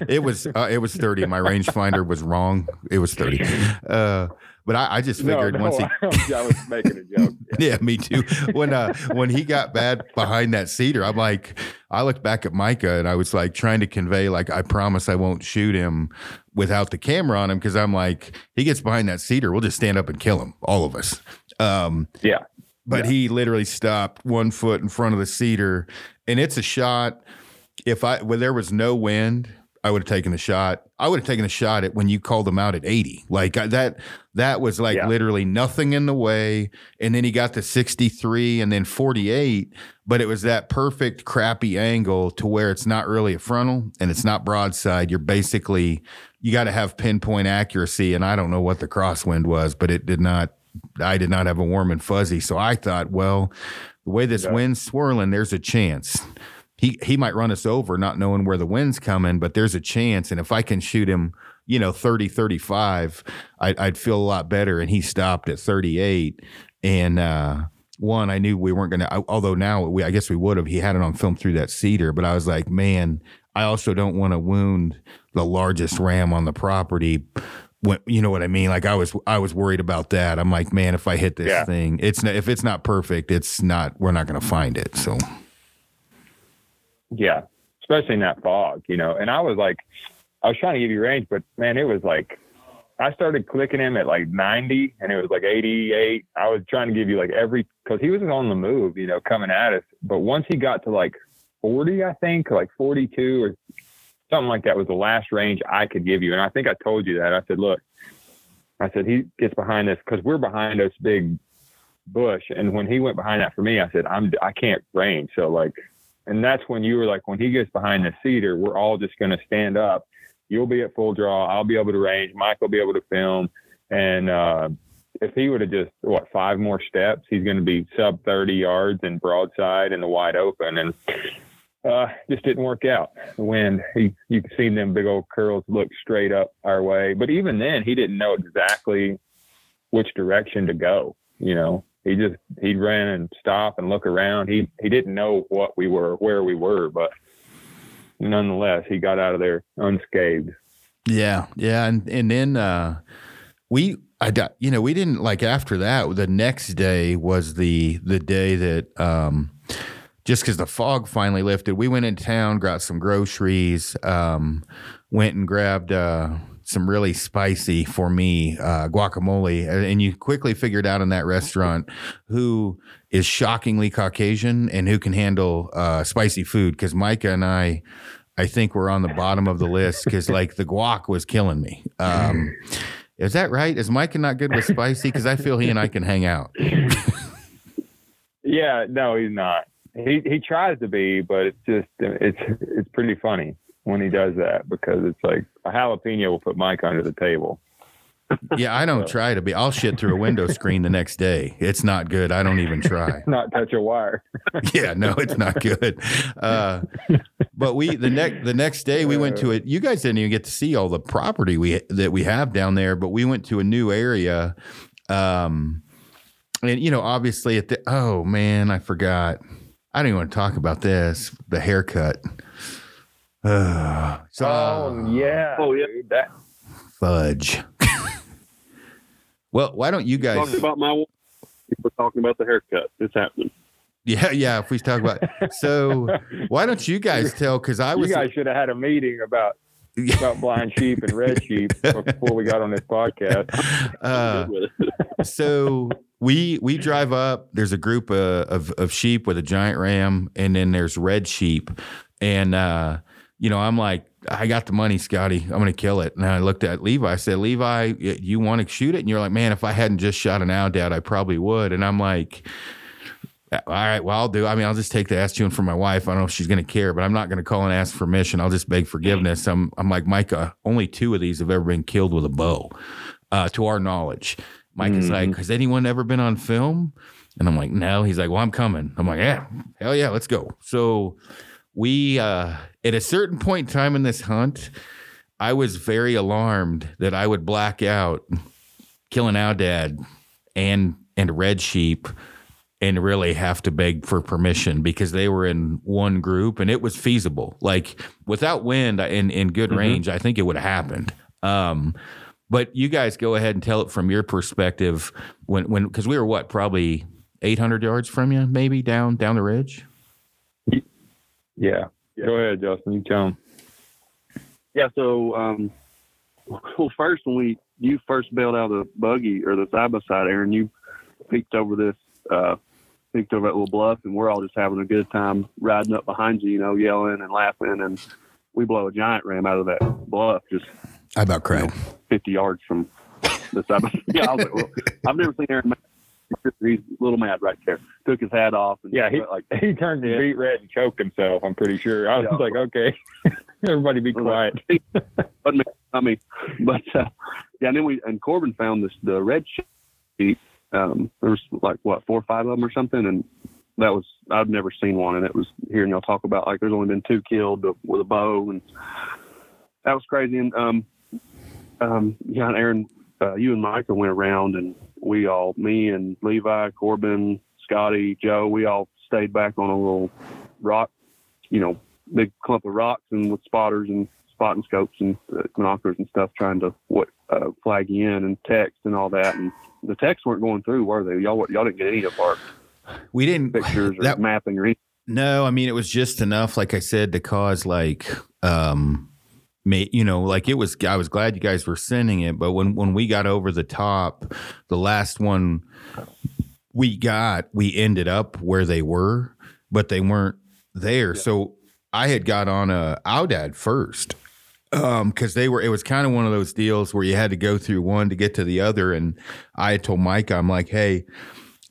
S1: It was uh, it was 30. My rangefinder was wrong. It was 30. Uh, but I, I just figured
S4: no, no,
S1: once he
S4: I was making a joke.
S1: yeah, me too. When uh when he got bad behind that cedar, I'm like, I looked back at Micah and I was like trying to convey, like, I promise I won't shoot him without the camera on him because I'm like, he gets behind that cedar, we'll just stand up and kill him, all of us. Um,
S4: Yeah.
S1: but he literally stopped one foot in front of the cedar, and it's a shot. If I when there was no wind, I would have taken the shot. I would have taken the shot at when you called him out at 80. Like I, that that was like
S4: Yeah.
S1: literally nothing in the way. And then he got to 63 and then 48, but it was that perfect crappy angle to where it's not really a frontal and it's not broadside. You're basically you got to have pinpoint accuracy and I don't know what the crosswind was, but it did not I did not have a warm and fuzzy. So I thought, well, the way this
S4: Yeah.
S1: wind's swirling, there's a chance. He he might run us over not knowing where the wind's coming, but there's a chance. And if I can shoot him, you know, 30, 35, I'd, I'd feel a lot better. And he stopped at 38. And uh, one, I knew we weren't going to, although now we, I guess we would have. He had it on film through that cedar, but I was like, man, I also don't want to wound the largest ram on the property. When, you know what I mean? Like I was, I was worried about that. I'm like, man, if I hit this
S4: Yeah.
S1: thing, it's not, if it's not perfect, it's not. We're not going to find it. So
S4: Yeah. Especially in that fog, you know. And I was like, I was trying to give you range, but man, it was like, I started clicking him at like 90 and it was like 88. I was trying to give you like every, cause he was on the move, you know, coming at us. But once he got to like 40, I think, like 42 or something like that was the last range I could give you. And I think I told you that. I said, look, I said, he gets behind us because we're behind this big bush. And when he went behind that for me, I said, I'm, I can't range. So like, and that's when you were like, when he gets behind the cedar, we're all just going to stand up. You'll be at full draw. I'll be able to range. Mike will be able to film. And, uh, if he would have just what five more steps, he's going to be sub 30 yards and broadside in the wide open. And uh, just didn't work out. The wind, he, you could see them big old curls look straight up our way. But even then, he didn't know exactly which direction to go. You know, he just he'd run and stop and look around. He he didn't know what we were, where we were, but nonetheless, he got out of there unscathed.
S1: Yeah, yeah, and and then uh, we, I, you know, we didn't like after that. The next day was the the day that um, just because the fog finally lifted, we went into town, got some groceries, um, went and grabbed uh, some really spicy for me uh, guacamole, and you quickly figured out in that restaurant who is shockingly Caucasian and who can handle uh, spicy food. Because Micah and I. I think we're on the bottom of the list because like the guac was killing me. Um, is that right? Is Micah not good with spicy? Because I feel he and I can hang out.
S4: Yeah, no, he's not. He he tries to be, but it's just it's it's pretty funny when he does that because it's like a jalapeno will put Mike under the table.
S1: Yeah, I don't try to be. I'll shit through a window screen the next day. It's not good. I don't even try.
S4: Not touch a wire.
S1: Yeah, no, it's not good. Uh, but we the next the next day we went to it. You guys didn't even get to see all the property we that we have down there, but we went to a new area. Um, and you know, obviously at the oh man, I forgot. I don't even want to talk about this. The haircut. Uh, so
S4: Oh yeah.
S5: Oh, yeah.
S4: dude, that
S1: fudge. well, why don't you guys?
S5: Talking about my we're talking about the haircut. It's happening.
S1: Yeah, yeah. If we talk about so, why don't you guys tell? Because I was.
S4: you guys should have had a meeting about about blind sheep and red sheep before we got on this podcast.
S1: uh,
S5: Good with it.
S1: so we we drive up. There's a group of, of of sheep with a giant ram, and then there's red sheep, and uh, you know I'm like. I got the money, Scotty. I'm going to kill it. And I looked at Levi. I said, Levi, you want to shoot it? And you're like, man, if I hadn't just shot an aoudad, I probably would. And I'm like, all right, well, I'll do. I mean, I'll just take the ass chewing from my wife. I don't know if she's going to care, but I'm not going to call and ask for permission. I'll just beg forgiveness. I'm, I'm like, Micah, only two of these have ever been killed with a bow, uh, to our knowledge. Micah's like, has anyone ever been on film? And I'm like, no. He's like, well, I'm coming. I'm like, yeah, hell yeah, let's go. So we, uh, at a certain point in time in this hunt, I was very alarmed that I would black out, kill an aoudad and, and red sheep and really have to beg for permission because they were in one group and it was feasible. Like without wind in in good range, I think it would have happened. Um, but you guys go ahead and tell it from your perspective when when because we were what probably 800 yards from you, maybe down down the ridge.
S4: Yeah. Go ahead, Justin. You tell him.
S5: Yeah. So, um, well, first when we you first bailed out of the buggy or the side by side, Aaron, you peeked over this, uh, peeked over that little bluff, and we're all just having a good time riding up behind you, you know, yelling and laughing, and we blow a giant ram out of that bluff just
S1: I about cried.
S5: 50 yards from the side. by Yeah, I was like, well, I've never seen Aaron. mad. He's a little mad right there. Took his hat off and
S4: Yeah, he
S5: like
S4: he turned
S5: Yeah.
S4: beet red and choked himself. I'm pretty sure. I was
S5: Yeah.
S4: like, okay, everybody be quiet.
S5: But I mean, but uh, yeah, and then we and Corbin found this the red sheep. Um, there was like what four or five of them or something, and that was I've never seen one, and it was hearing y'all talk about like there's only been two killed with a bow, and that was crazy. And um, um, yeah, and Aaron, uh, you and Micah went around, and we all, me and Levi, Corbin, Scotty, Joe, we all stayed back on a little rock, you know, big clump of rocks and with spotters and spotting scopes and uh, binoculars and stuff, trying to what uh, flag you in and text and all that. And the texts weren't going through, were they? Y'all y'all didn't get any of our
S1: We didn't
S5: pictures or
S1: that
S5: mapping or anything.
S1: No, I mean it was just enough, like I said, to cause like um me you know, like it was I was glad you guys were sending it, but when when we got over the top, the last one we got, we ended up where they were, but they weren't there. So I had got on a aoudad first. Um, because they were, it was kind of one of those deals where you had to go through one to get to the other. And I had told Micah, I'm like, hey,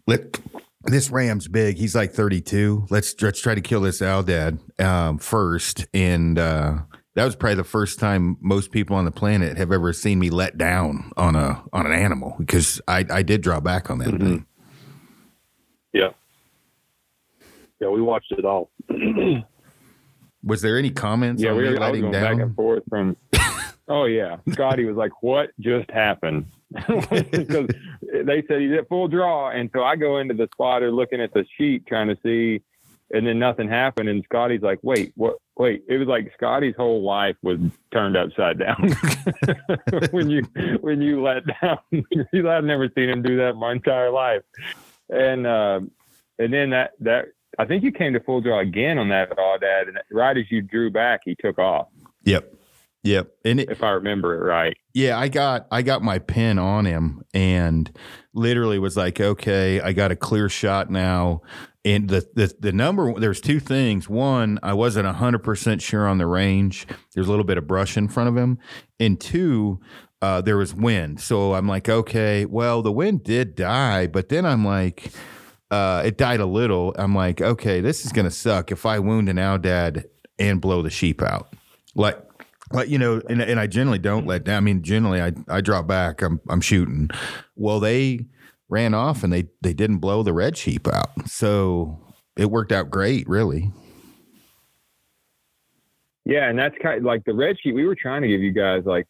S1: let this ram's big. He's like 32. Let's let's try to kill this aoudad um, first. And uh, that was probably the first time most people on the planet have ever seen me let down on a on an animal because I I did draw back on that
S5: Mhm.
S1: thing.
S5: Yeah. Yeah, we watched it all.
S1: Was there any comments
S4: Yeah,
S1: on
S4: we were
S1: letting
S4: going back and forth from. oh yeah, Scotty was like, "What just happened?" Because they said he did full draw, and so I go into the spotter looking at the sheet trying to see, and then nothing happened, and Scotty's like, "Wait, what?" Wait, it was like Scotty's whole life was turned upside down when you when you let down. I've never seen him do that in my entire life, and uh, and then that that I think you came to full draw again on that audad, and right as you drew back, he took off.
S1: Yep. Yep. And it,
S4: If I remember it right.
S1: Yeah, I got I got my pin on him and literally was like, okay, I got a clear shot now. And the the the number there's two things. One, I wasn't hundred percent sure on the range. There's a little bit of brush in front of him, and two. Uh, there was wind, so I'm like, okay, well, the wind did die, but then I'm like, uh, it died a little. I'm like, okay, this is gonna suck if I wound an dad and blow the sheep out. Like, like you know, and, and I generally don't let down. I mean, generally, I I drop back. I'm I'm shooting. Well, they ran off and they they didn't blow the red sheep out, so it worked out great, really.
S4: Yeah, and that's kind of like the red sheep. We were trying to give you guys like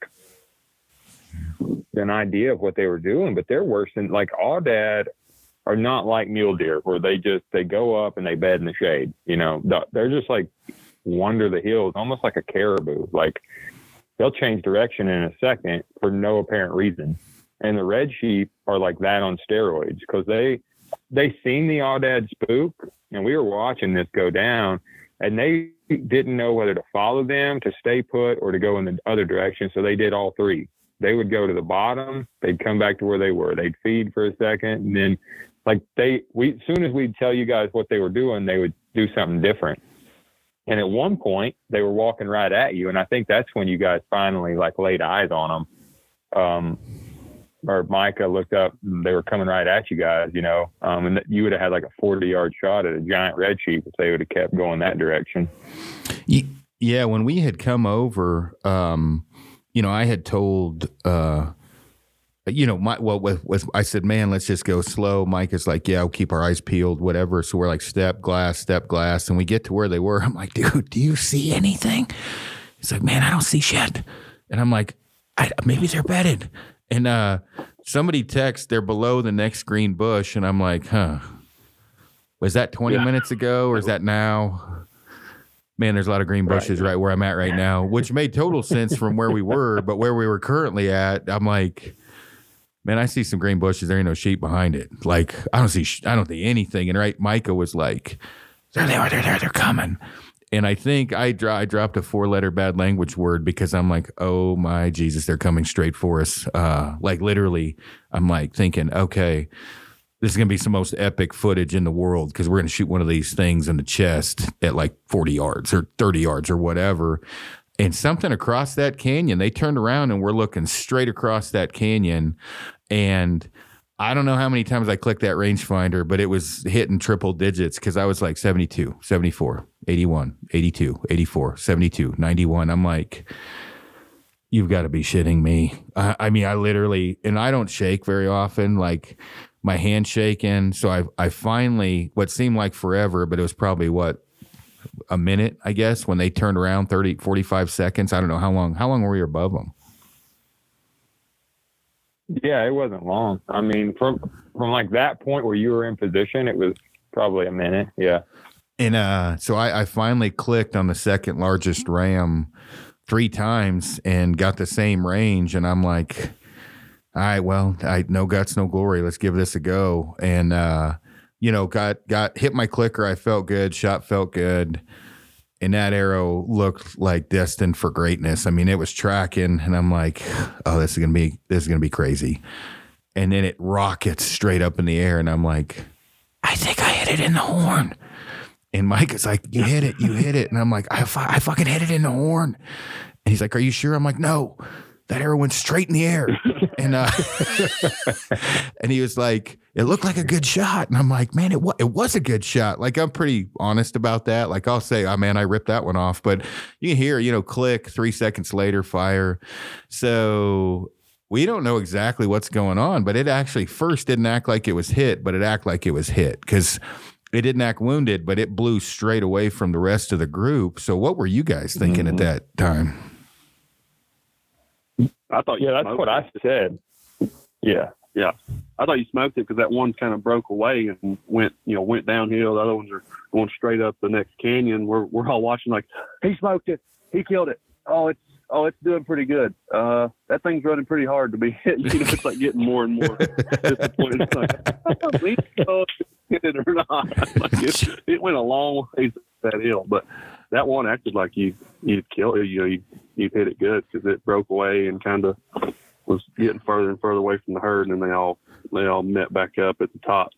S4: an idea of what they were doing, but they're worse than like all aoudad are not like mule deer where they just they go up and they bed in the shade. You know, they're just like wander the hills, almost like a caribou. Like they'll change direction in a second for no apparent reason. And the red sheep are like that on steroids because they they seen the aoudad spook, and we were watching this go down, and they didn't know whether to follow them, to stay put, or to go in the other direction. So they did all three. They would go to the bottom, they'd come back to where they were, they'd feed for a second, and then like they we as soon as we'd tell you guys what they were doing, they would do something different. And at one point, they were walking right at you, and I think that's when you guys finally like laid eyes on them. Um, or Micah looked up, they were coming right at you guys, you know, um, and you would have had like a 40 yard shot at a giant red sheep if they would have kept going that direction.
S1: Yeah, when we had come over, um, you know, I had told, uh, you know, my well, with, with I said, man, let's just go slow. Mike is like, yeah, we'll keep our eyes peeled, whatever. So we're like, step glass, step glass, and we get to where they were. I'm like, dude, do you see anything? He's like, man, I don't see shit. And I'm like, I, maybe they're bedded. And uh, somebody texts, they're below the next green bush, and I'm like, huh. Was that 20
S5: Yeah.
S1: minutes ago or is that now? Man, there's a lot of green bushes right, where I'm at right now, which made total sense from where we were, but where we were currently at, I'm like, man, I see some green bushes. There ain't no sheep behind it. Like, I don't see, sh- I don't see anything. And right, Micah was like, there they are, they're there, they're coming. And I think I, dro- I dropped a four letter bad language word because I'm like, oh my Jesus, they're coming straight for us. Uh, like literally, I'm like thinking, okay, this is to be some most epic footage in the world because we're to shoot one of these things in the chest at like 40 yards or 30 yards or whatever. And something across that canyon, they turned around and we're looking straight across that canyon. And I don't know how many times I clicked that rangefinder, but it was hitting triple digits because I was like 72, 74, 81, 82, 84, 72, 91. I'm like, you've got to be shitting me. I, I mean, I literally, and I don't shake very often. Like my hand shaking. So I, I finally, what seemed like forever, but it was probably what, a minute, I guess, when they turned around 30, 45 seconds. I don't know how long, how long were we above them?
S4: Yeah, it wasn't long. I mean, from from like that point where you were in position, it was probably a minute. Yeah.
S1: And uh, so I, I finally clicked on the second largest ram three times and got the same range. And I'm like, all right, well, I no guts, no glory. Let's give this a go. And uh, you know, got got hit my clicker. I felt good. Shot felt good. And that arrow looked like destined for greatness. I mean, it was tracking, and I'm like, oh, this is gonna be this is gonna be crazy. And then it rockets straight up in the air, and I'm like, I think I hit it in the horn. And Mike is like, "You hit it, you hit it," and I'm like, "I, I fucking hit it in the horn." And he's like, "Are you sure?" I'm like, "No, that arrow went straight in the air." and uh, and he was like, "It looked like a good shot," and I'm like, "Man, it was it was a good shot." Like I'm pretty honest about that. Like I'll say, "Oh man, I ripped that one off," but you can hear, you know, click three seconds later, fire. So we don't know exactly what's going on, but it actually first didn't act like it was hit, but it acted like it was hit because it didn't act wounded, but it blew straight away from the rest of the group. So, what were you guys thinking
S4: Mm-hmm.
S1: at that time?
S5: I thought
S4: Yeah, that's what. I said. Yeah.
S5: I thought you smoked it because that one kind of broke away and went, you know, went downhill. The other ones are going straight up the next canyon. We're we're all watching like he smoked it, he killed it. Oh, it's oh, it's doing pretty good. Uh, that thing's running pretty hard to be hitting. You know, it's like getting more and more disappointed. It's like, we know if it hit it or not. Like it, it went a long ways that hill, but that one acted like you you killed it. You know, you you hit it good because it broke away and kind of was getting further and further away from the herd, and they all they all met back up at the top.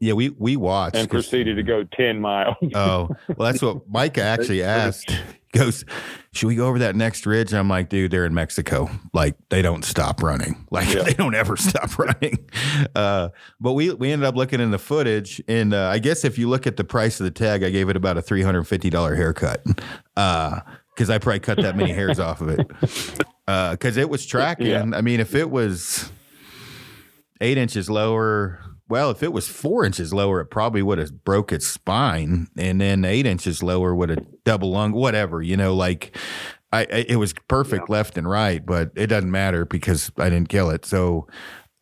S1: Yeah, we we watched
S4: and proceeded to go 10 miles.
S1: Oh, well, that's what Micah actually asked. He goes, Should we go over that next ridge? I'm like, dude, they're in Mexico. Like, they don't stop running. Like,
S4: Yeah.
S1: they don't ever stop running. Uh, but we, we ended up looking in the footage. And uh, I guess if you look at the price of the tag, I gave it about a $350 haircut. Because I probably cut that many hairs off of it. Because it was tracking.
S4: Yeah.
S1: I mean, if it was eight inches lower. Well, if it was four inches lower, it probably would have broke its spine, and then eight inches lower would have double lung, whatever. You know, like I, I it was perfect left and right, but it doesn't matter because I didn't kill it. So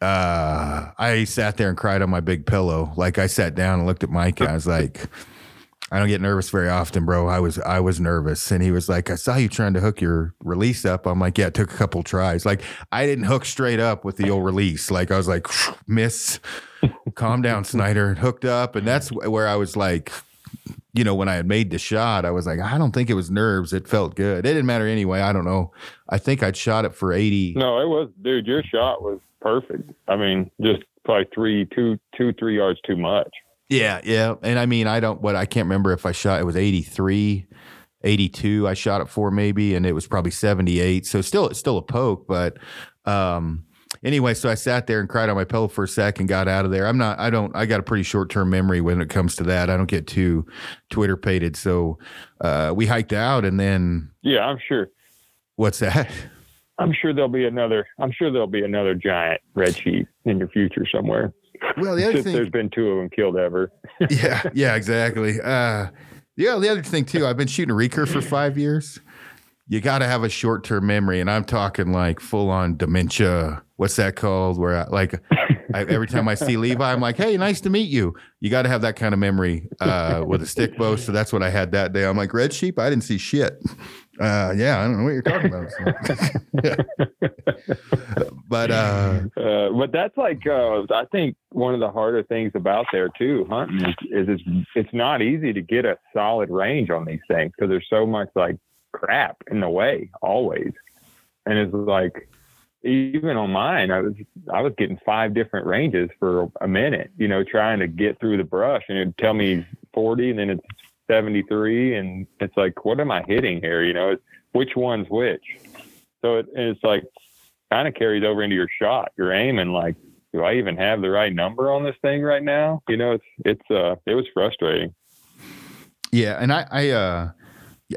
S1: uh, I sat there and cried on my big pillow. Like I sat down and looked at Mike. And I was like. I don't get nervous very often, bro. I was I was nervous, and he was like, "I saw you trying to hook your release up." I'm like, "Yeah, it took a couple tries. Like I didn't hook straight up with the old release. Like I was like, miss, calm down, Snyder." Hooked up, and that's where I was like, you know, when I had made the shot, I was like, I don't think it was nerves. It felt good. It didn't matter anyway. I don't know. I think I'd shot it for eighty.
S4: No, it was, dude. Your shot was perfect. I mean, just probably three, two, two, three yards too much.
S1: Yeah, yeah. And I mean, I don't what I can't remember if I shot it was 83, 82 I shot it for maybe and it was probably 78. So still it's still a poke, but um anyway, so I sat there and cried on my pillow for a second, got out of there. I'm not I don't I got a pretty short-term memory when it comes to that. I don't get too Twitter pated. So uh we hiked out and then
S4: Yeah, I'm sure.
S1: what's that?
S4: I'm sure there'll be another. I'm sure there'll be another giant red sheep in your future somewhere.
S1: Well, the other thing
S4: there's been two of them killed ever.
S1: yeah, yeah, exactly. Uh, yeah, the other thing too, I've been shooting a recur for five years. You got to have a short term memory, and I'm talking like full on dementia. What's that called? Where I, like I, every time I see Levi, I'm like, "Hey, nice to meet you." You got to have that kind of memory uh, with a stick bow. So that's what I had that day. I'm like, "Red sheep? I didn't see shit." Uh, yeah, I don't know what you're talking about. but uh,
S4: Uh, but that's like uh, I think one of the harder things about there too hunting is, is it's it's not easy to get a solid range on these things because there's so much like crap in the way always, and it's like even on mine I was I was getting five different ranges for a minute, you know, trying to get through the brush, and it'd tell me 40, and then it's 73, and it's like what am I hitting here? You know, which one's which? So it, it's like kind of carries over into your shot. You're aiming like, do I even have the right number on this thing right now? You know, it's it's uh it was frustrating.
S1: Yeah, and I, I, uh,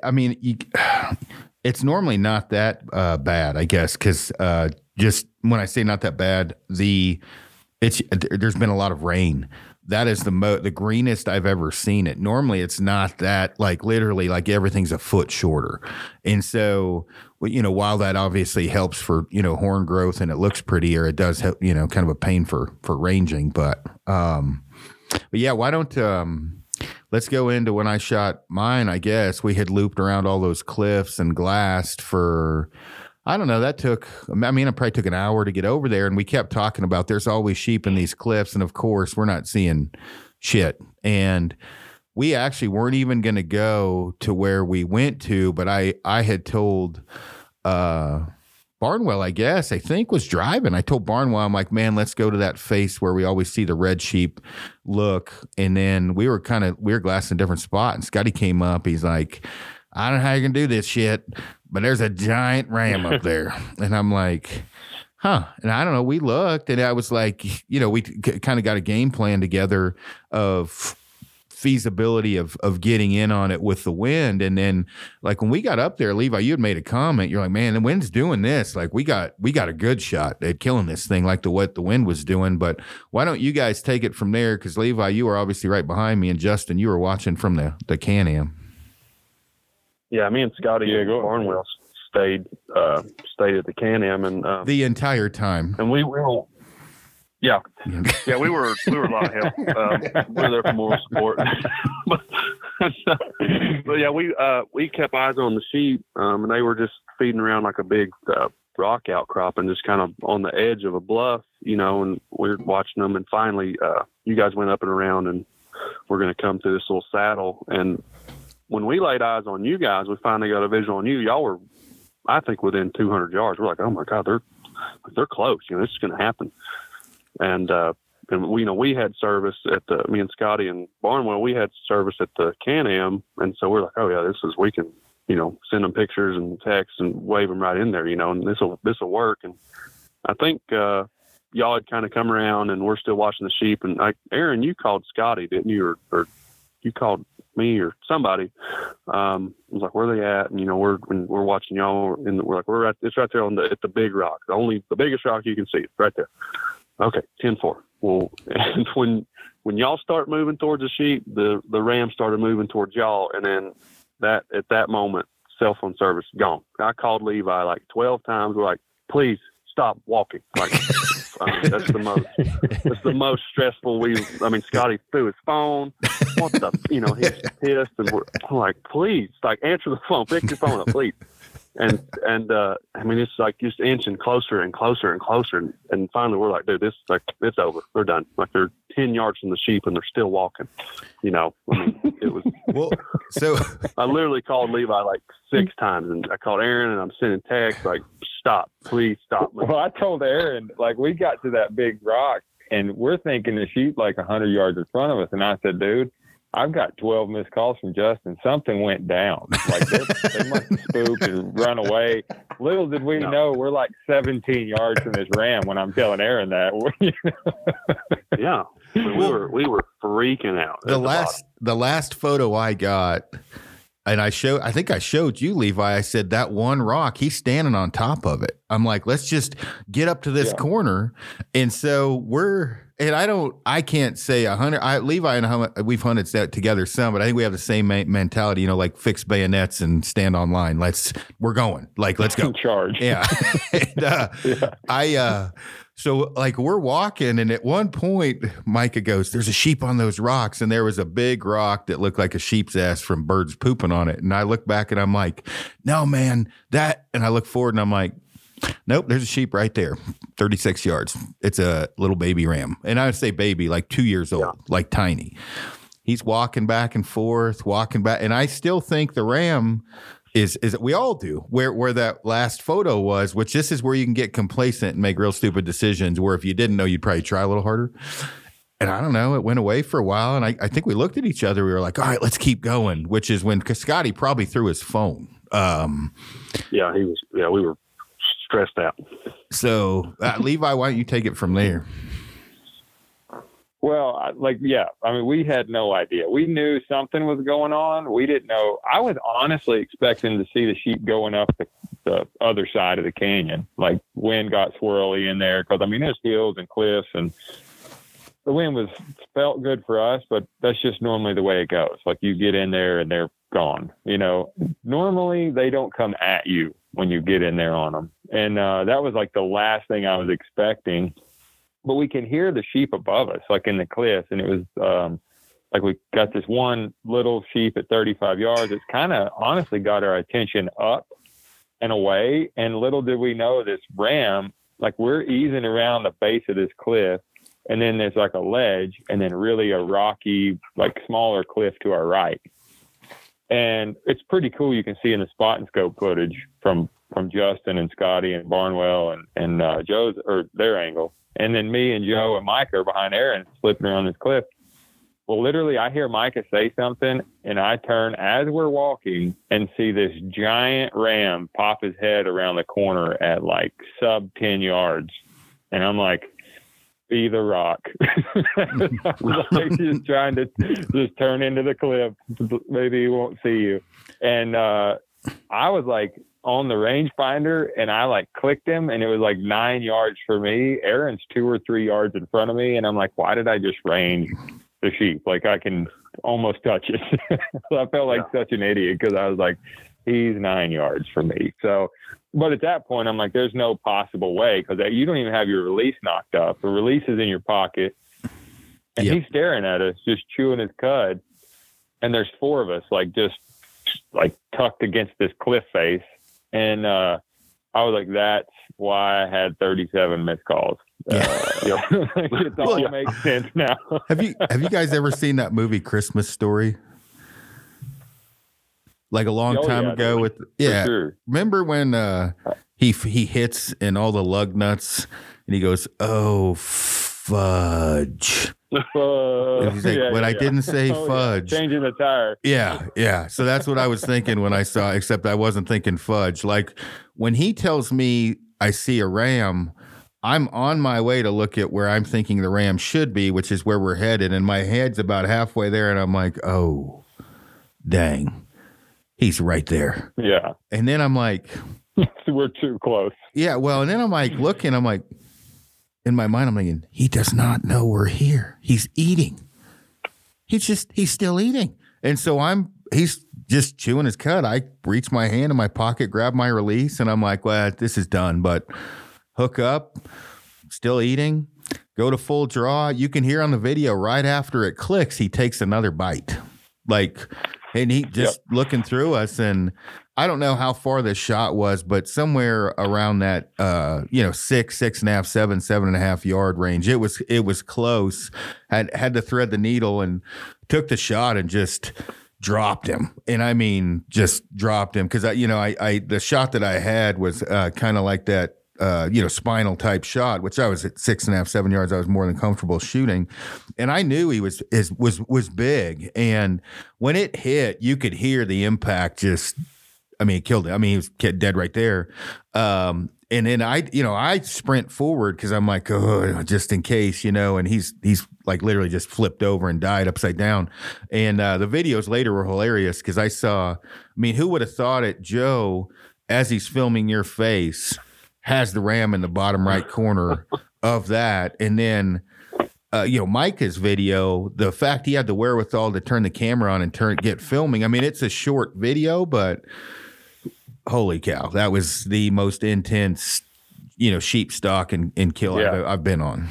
S1: I mean, you, it's normally not that uh, bad, I guess, because uh, just when I say not that bad, the it's there's been a lot of rain. That is the mo the greenest I've ever seen it. Normally, it's not that like literally like everything's a foot shorter, and so you know while that obviously helps for you know horn growth and it looks prettier, it does help you know kind of a pain for for ranging, but um, but yeah, why don't um let's go into when I shot mine. I guess we had looped around all those cliffs and glassed for, I don't know, that took, I mean, it probably took an hour to get over there. And we kept talking about there's always sheep in these cliffs. And of course, we're not seeing shit. And we actually weren't even going to go to where we went to, but I, I had told, uh, Barnwell, I guess, I think was driving. I told Barnwell, I'm like, man, let's go to that face where we always see the red sheep look. And then we were kind of, we were glassing a different spot. And Scotty came up. He's like, I don't know how you can do this shit, but there's a giant ram up there. And I'm like, huh. And I don't know. We looked and I was like, you know, we kind of got a game plan together of feasibility of of getting in on it with the wind. And then like when we got up there, Levi, you had made a comment. You're like, man, the wind's doing this. Like we got we got a good shot at killing this thing, like the what the wind was doing. But why don't you guys take it from there? Because Levi, you were obviously right behind me, and Justin, you were watching from the the Can Am.
S5: Yeah, me and Scotty
S4: Yeah,
S5: and
S4: go-
S5: Barnwell stayed uh, stayed at the Can Am, and uh,
S1: The entire time.
S5: and we we were. Yeah, yeah, we were we were a lot of help. Um, we were there for moral support. but, but yeah, we uh, we kept eyes on the sheep, um, and they were just feeding around like a big uh, rock outcrop, and just kind of on the edge of a bluff, you know. And we were watching them, and finally, uh, you guys went up and around, and we're going to come through this little saddle. And when we laid eyes on you guys, we finally got a visual on you. Y'all were, I think, within 200 yards. We're like, oh my god, they're they're close. You know, this is going to happen and uh, and we you know we had service at the me and Scotty and Barnwell we had service at the Can Am, and so we're like, oh yeah, this is we can you know send them pictures and texts and wave them right in there, you know, and this will this will work. And I think uh, y'all had kind of come around, and we're still watching the sheep. And like Aaron, you called Scotty, didn't you, or, or you called me or somebody? Um, I was like, where are they at? And you know, we're we're watching y'all, and we're like, we're at it's right there on the at the big rock, the only the biggest rock you can see, it's right there. Okay, 10-4. Well, and when when y'all start moving towards the sheep, the the ram started moving towards y'all, and then that at that moment, cell phone service gone. I called Levi like twelve times. We're like, please stop walking. Like I mean, that's the most that's the most stressful we. I mean, Scotty threw his phone. What the you know he's pissed, and we're I'm like, please, like answer the phone, pick your phone up, please and and uh I mean it's like just inching closer and closer and closer and, and finally we're like, dude, this like it's over. They're done. Like they're ten yards from the sheep and they're still walking. You know, I mean it was
S1: Well, so
S5: I literally called Levi like six times and I called Aaron and I'm sending texts like stop, please stop.
S4: Well, I told Aaron, like, we got to that big rock and we're thinking the sheep like 100 yards in front of us. And I said, dude, I've got 12 missed calls from Justin. Something went down. Like, they, they must have spooked and run away. Little did we
S5: No.
S4: know we're like 17 yards from this ram when I'm telling Aaron that.
S5: Yeah. We were we were freaking out. at
S1: the
S5: bottom.
S1: last the last photo I got, and I showed I think I showed you, Levi. I said that one rock, he's standing on top of it. I'm like, let's just get up to this
S4: Yeah.
S1: corner. And so we're and I don't I can't say a hundred I Levi and I we've hunted that together some, but I think we have the same mentality, you know, like fix bayonets and stand on line. Let's we're going. Like, let's go.
S4: Charge.
S1: Yeah. and, uh, I, uh, so like we're walking, and at one point, Micah goes, There's a sheep on those rocks. And there was a big rock that looked like a sheep's ass from birds pooping on it. And I look back and I'm like, No, man, that. And I look forward and I'm like, Nope, there's a sheep right there, 36 yards. It's a little baby ram. And I would say baby, like two years old, like tiny. He's walking back and forth, walking back. And I still think the ram is is we all do where where that last photo was which this is where you can get complacent and make real stupid decisions where if you didn't know you'd probably try a little harder and i don't know it went away for a while and i, I think we looked at each other we were like all right let's keep going which is when scotty probably threw his phone um
S5: Yeah, he was yeah, we were stressed out.
S1: so uh, levi why don't you take it from there
S4: Well, like, yeah, I mean, we had no idea. We knew something was going on. We didn't know. I was honestly expecting to see the sheep going up the, the other side of the canyon. Like, wind got swirly in there because, I mean, there's hills and cliffs, and the wind was felt good for us, but that's just normally the way it goes. Like, you get in there and they're gone. You know, normally they don't come at you when you get in there on them. And uh, that was like the last thing I was expecting but we can hear the sheep above us, like in the cliffs. And it was um, like we got this one little sheep at 35 yards. It's kind of honestly got our attention up and away. And little did we know this ram, like we're easing around the base of this cliff. And then there's like a ledge and then really a rocky, like smaller cliff to our right. And it's pretty cool. You can see in the spot and scope footage from from Justin and Scotty and Barnwell and and uh, Joe's or their angle. And then me and Joe and Mike are behind Aaron slipping around this cliff. Well, literally, I hear Micah say something, and I turn as we're walking and see this giant ram pop his head around the corner at like sub 10 yards. And I'm like, be the rock. like just trying to just turn into the cliff. Maybe he won't see you. And uh, I was like on the rangefinder and I like clicked him and it was like nine yards for me. Aaron's two or three yards in front of me. And I'm like, why did I just range the sheep? Like I can almost touch it. so I felt like yeah. such an idiot because I was like, he's nine yards from me. So, but at that point, I'm like, there's no possible way because you don't even have your release knocked up. The release is in your pocket, and yep. he's staring at us, just chewing his cud. And there's four of us, like just like tucked against this cliff face. And uh, I was like, that's why I had 37 missed calls. Yeah. Uh, it all well, makes sense now.
S1: have you have you guys ever seen that movie Christmas Story? Like a long oh, time yeah, ago with yeah. Sure. Remember when uh, he he hits and all the lug nuts and he goes, "Oh fudge." Uh, he's like, yeah, but yeah, I didn't say oh, fudge.
S4: Changing the tire.
S1: Yeah, yeah. So that's what I was thinking when I saw, except I wasn't thinking fudge. Like when he tells me I see a ram, I'm on my way to look at where I'm thinking the ram should be, which is where we're headed. And my head's about halfway there, and I'm like, oh, dang, he's right there.
S4: Yeah.
S1: And then I'm like,
S4: we're too close.
S1: Yeah. Well, and then I'm like looking, I'm like, in my mind, I'm thinking, he does not know we're here. He's eating. He's just, he's still eating. And so I'm, he's just chewing his cud. I reach my hand in my pocket, grab my release, and I'm like, well, this is done. But hook up, still eating, go to full draw. You can hear on the video right after it clicks, he takes another bite. Like, and he just yep. looking through us and I don't know how far this shot was, but somewhere around that, uh, you know, six, six and a half, seven, seven and a half yard range. It was, it was close. Had had to thread the needle and took the shot and just dropped him. And I mean, just dropped him because I, you know, I, I the shot that I had was uh, kind of like that. Uh, you know, spinal type shot, which I was at six and a half, seven yards. I was more than comfortable shooting, and I knew he was is was was big. And when it hit, you could hear the impact just I mean, it killed him. I mean, he was dead right there. Um, and then I, you know, I sprint forward because I'm like, oh, just in case, you know. And he's he's like literally just flipped over and died upside down. And uh, the videos later were hilarious because I saw. I mean, who would have thought it? Joe, as he's filming your face, has the ram in the bottom right corner of that, and then. Uh, you know Micah's video, the fact he had the wherewithal to turn the camera on and turn get filming. I mean, it's a short video, but holy cow, that was the most intense, you know, sheep stock and, and kill yeah. I've, I've been on.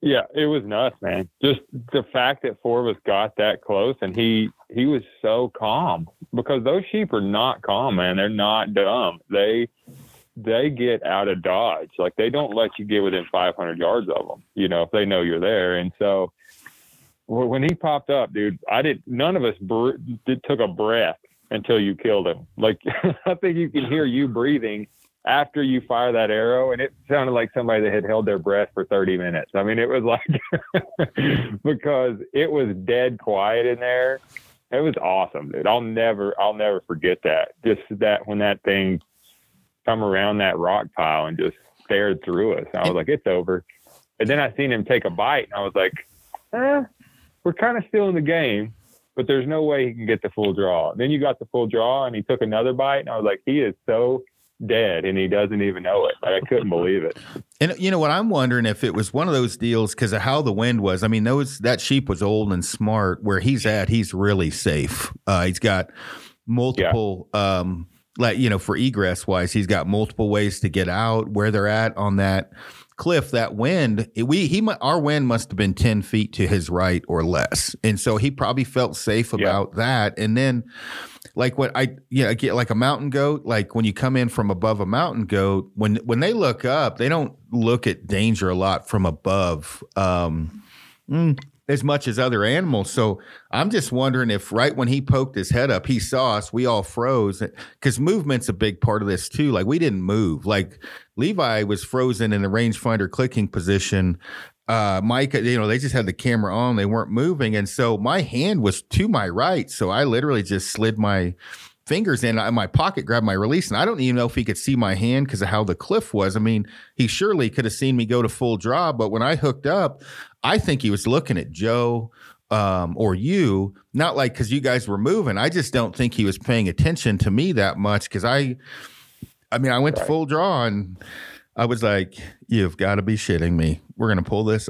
S4: Yeah, it was nuts, man. Just the fact that four of us got that close and he he was so calm because those sheep are not calm, man. They're not dumb. They they get out of dodge. Like they don't let you get within 500 yards of them, you know, if they know you're there. And so when he popped up, dude, I did n't none of us br- did, took a breath until you killed him. Like I think you can hear you breathing after you fire that arrow, and it sounded like somebody that had held their breath for 30 minutes. I mean, it was like because it was dead quiet in there. It was awesome, dude. I'll never, I'll never forget that. Just that when that thing come around that rock pile and just stared through us, I was like, it's over. And then I seen him take a bite, and I was like, eh, we're kind of still in the game but there's no way he can get the full draw. Then you got the full draw and he took another bite and I was like, he is so dead and he doesn't even know it. Like, I couldn't believe it.
S1: And you know what I'm wondering if it was one of those deals because of how the wind was. I mean, those that sheep was old and smart. Where he's at, he's really safe. Uh, he's got multiple. Yeah. Um, like you know, for egress wise, he's got multiple ways to get out. Where they're at on that cliff, that wind, we he our wind must have been ten feet to his right or less, and so he probably felt safe about yeah. that. And then, like what I yeah, get like a mountain goat, like when you come in from above a mountain goat, when when they look up, they don't look at danger a lot from above. Um, mm, as much as other animals. So I'm just wondering if right when he poked his head up, he saw us, we all froze because movement's a big part of this too. Like we didn't move. Like Levi was frozen in the rangefinder clicking position. Uh, Mike, you know, they just had the camera on, they weren't moving. And so my hand was to my right. So I literally just slid my fingers in my pocket, grabbed my release, and I don't even know if he could see my hand because of how the cliff was. I mean, he surely could have seen me go to full draw, but when I hooked up, I think he was looking at Joe um, or you, not like because you guys were moving. I just don't think he was paying attention to me that much because I, I mean, I went right. to full draw and I was like, "You've got to be shitting me. We're gonna pull this.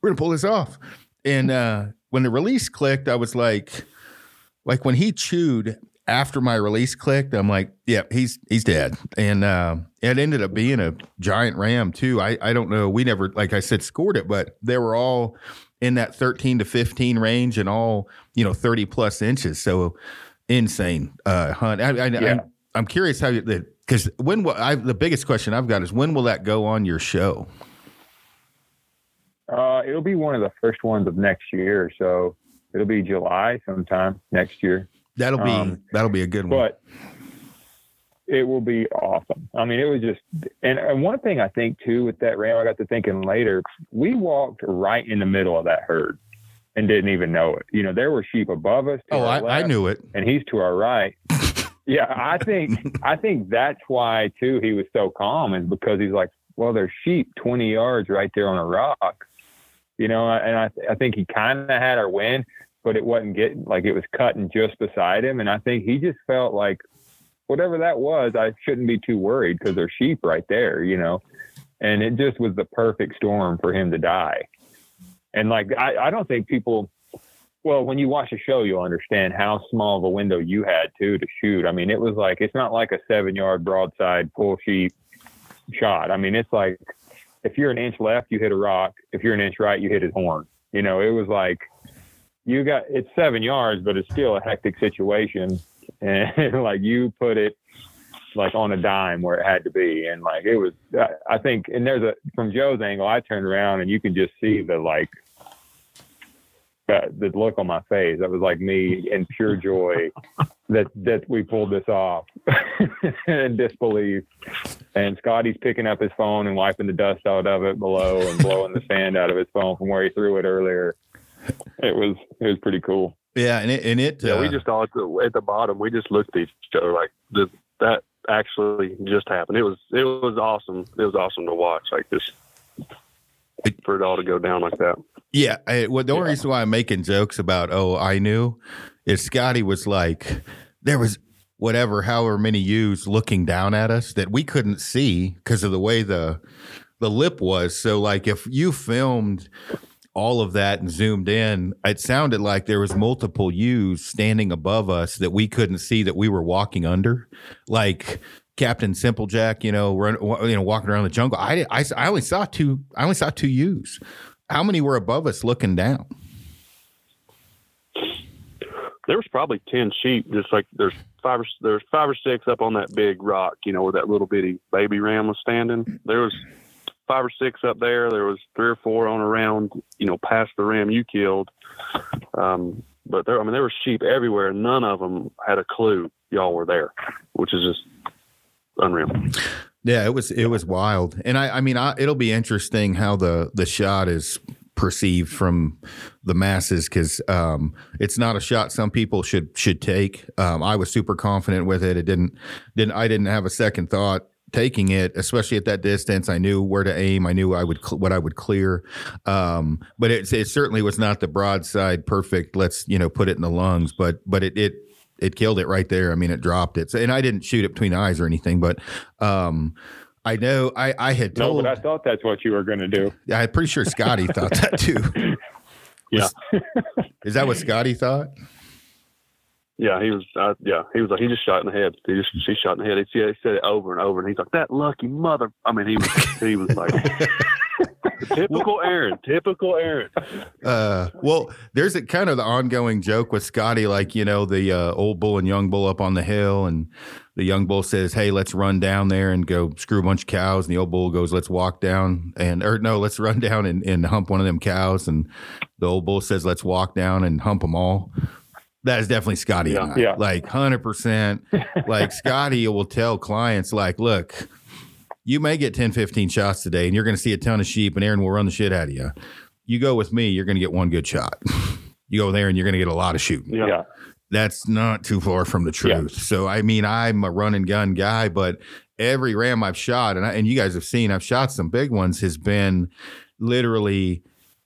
S1: We're gonna pull this off." And uh, when the release clicked, I was like, like when he chewed after my release clicked, I'm like, yeah, he's he's dead. And uh, it ended up being a giant ram too. I I don't know. We never, like I said, scored it, but they were all in that 13 to 15 range and all you know 30 plus inches. So insane uh, hunt. I, I, yeah. I, am curious how you because when will I the biggest question I've got is when will that go on your show?
S4: Uh, it'll be one of the first ones of next year. So it'll be July sometime next year.
S1: That'll be um, that'll be a good one.
S4: But it will be awesome. I mean, it was just, and, and one thing I think too with that ram, I got to thinking later, we walked right in the middle of that herd and didn't even know it. You know, there were sheep above us.
S1: Oh, I,
S4: left,
S1: I knew it.
S4: And he's to our right. yeah, I think I think that's why too he was so calm is because he's like, well, there's sheep 20 yards right there on a rock. You know, and I I think he kind of had our wind, but it wasn't getting like it was cutting just beside him, and I think he just felt like whatever that was, I shouldn't be too worried because there's sheep right there, you know. And it just was the perfect storm for him to die. And like I, I don't think people well, when you watch the show, you'll understand how small of a window you had too to shoot. I mean, it was like it's not like a seven yard broadside full sheep shot. I mean, it's like if you're an inch left, you hit a rock. If you're an inch right, you hit his horn. You know, it was like you got it's seven yards, but it's still a hectic situation. And like you put it like on a dime where it had to be. And like it was i think and there's a from joe's angle i turned around and you can just see the like the look on my face. That was like me in pure joy that that we pulled this off and disbelief. And scotty's picking up his phone and wiping the dust out of it below and blowing the sand out of his phone from where he threw it earlier it was it was pretty cool
S1: yeah, and it, and it
S5: yeah, uh, we just all at the, at the bottom. We just looked at each other like that actually just happened. It was it was awesome. It was awesome to watch like this for it all to go down like that.
S1: Yeah, I, well, the only yeah. reason why I'm making jokes about oh I knew is Scotty was like there was whatever however many ewes looking down at us that we couldn't see because of the way the the lip was. So like if you filmed all of that and zoomed in, it sounded like there was multiple ewes standing above us that we couldn't see that we were walking under, like Captain Simplejack, you know, run, you know, walking around the jungle. I, I, I only saw two. I only saw two ewes. How many were above us looking down?
S5: There was probably ten sheep. Just like there's five or there's five or six up on that big rock, you know, where that little bitty baby ram was standing. There was five or six up there. There was three or four on around, you know, past the ram you killed. Um, but there, I mean, there were sheep everywhere. None of them had a clue y'all were there, which is just unreal.
S1: Yeah, it was it was wild, and I I mean I, it'll be interesting how the the shot is perceived from the masses because um, it's not a shot some people should should take. Um, I was super confident with it. It didn't didn't I didn't have a second thought taking it, especially at that distance. I knew where to aim. I knew I would cl- what I would clear. Um, but it, it certainly was not the broadside perfect. Let's you know put it in the lungs. But but it it it killed it right there. I mean, it dropped it. So, and I didn't shoot it between the eyes or anything, but. Um, I know I, I had told.
S4: No, but I thought that's what you were going to do.
S1: Yeah, I'm pretty sure Scotty thought that too.
S5: yeah.
S1: Is that what Scotty thought?
S5: Yeah, he was. Uh, yeah, he was like he just shot in the head. He just he shot in the head. He, he said it over and over, and he's like that lucky mother. I mean, he was he was like typical Aaron. Typical Aaron.
S1: Uh, well, there's a kind of the ongoing joke with Scotty, like you know the uh, old bull and young bull up on the hill, and the young bull says, "Hey, let's run down there and go screw a bunch of cows," and the old bull goes, "Let's walk down and or no, let's run down and, and hump one of them cows," and the old bull says, "Let's walk down and hump them all." That is definitely Scotty
S4: yeah,
S1: and I.
S4: Yeah.
S1: Like 100%. like Scotty will tell clients, like, look, you may get 10, 15 shots today and you're going to see a ton of sheep and Aaron will run the shit out of you. You go with me, you're going to get one good shot. you go there and you're going to get a lot of shooting.
S4: Yeah.
S1: that's not too far from the truth. So I mean, I'm a run and gun guy, but every ram I've shot, and I, and you guys have seen, I've shot some big ones, has been literally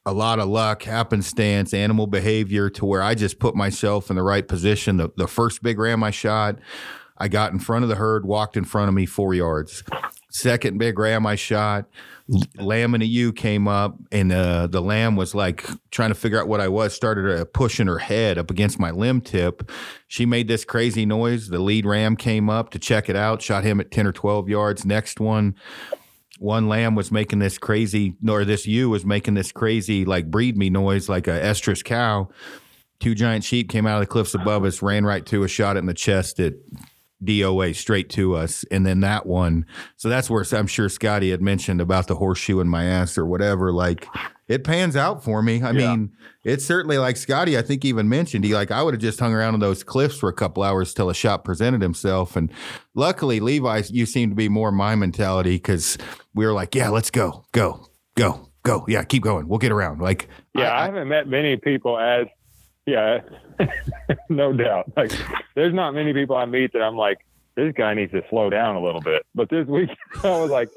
S1: a lot of luck, happenstance, animal behavior to where I just put myself in the right position. The, the first big ram I shot, I got in front of the herd, walked in front of me four yards. Second big ram I shot, lamb in a ewe came up, and uh, the lamb was like trying to figure out what I was, started uh, pushing her head up against my limb tip. She made this crazy noise. The lead ram came up to check it out, shot him at 10 or 12 yards. Next one, one lamb was making this crazy, or this ewe was making this crazy, like breed me noise, like a estrus cow. Two giant sheep came out of the cliffs above us, ran right to us, shot it in the chest at DOA straight to us. And then that one, so that's where I'm sure Scotty had mentioned about the horseshoe in my ass or whatever. Like it pans out for me. I
S5: Yeah.
S1: mean, it's certainly like Scotty, I think even mentioned, he like, I would have just hung around on those cliffs for a couple hours till a shot presented himself. And luckily, Levi, you seem to be more my mentality because we were like, yeah, let's go, go, go, go. Yeah, keep going. We'll get around. Like,
S4: Yeah, I,
S1: I-
S4: haven't met many people as, yeah, no doubt. Like, there's not many people I meet that I'm like, this guy needs to slow down a little bit. But this week, I was like,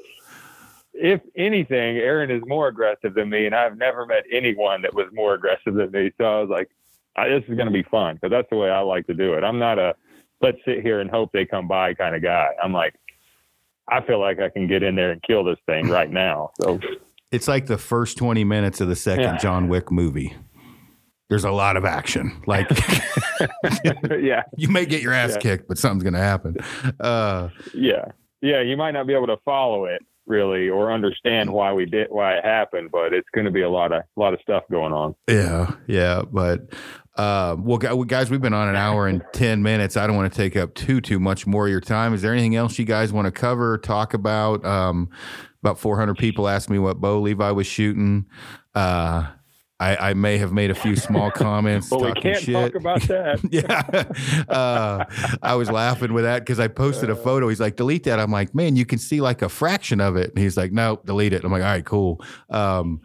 S4: if anything, Aaron is more aggressive than me, and I've never met anyone that was more aggressive than me. So I was like, I, this is going to be fun because that's the way I like to do it. I'm not a let's sit here and hope they come by kind of guy. I'm like, I feel like I can get in there and kill this thing right now. So
S1: it's like the first 20 minutes of the second
S4: Yeah.
S1: John Wick movie. There's a lot of action. Like,
S4: yeah,
S1: you may get your ass
S4: Yeah.
S1: kicked, but something's going to happen. Uh,
S4: Yeah. Yeah. You might not be able to follow it really or understand why we did, why it happened, but it's going to be a lot of, lot of stuff going on.
S1: Yeah, yeah, but uh, well, guys, we've been on an hour and ten minutes. I don't want to take up too too much more of your time. Is there anything else you guys want to cover, talk about? Um, about four hundred people asked me what bow Levi was shooting. Uh, I, I may have made a few small comments.
S4: But we can't
S1: shit.
S4: talk about that.
S1: yeah. Uh, I was laughing with that because I posted a photo. He's like, delete that. I'm like, man, you can see like a fraction of it. And he's like, no, delete it. I'm like, all right, cool. Um,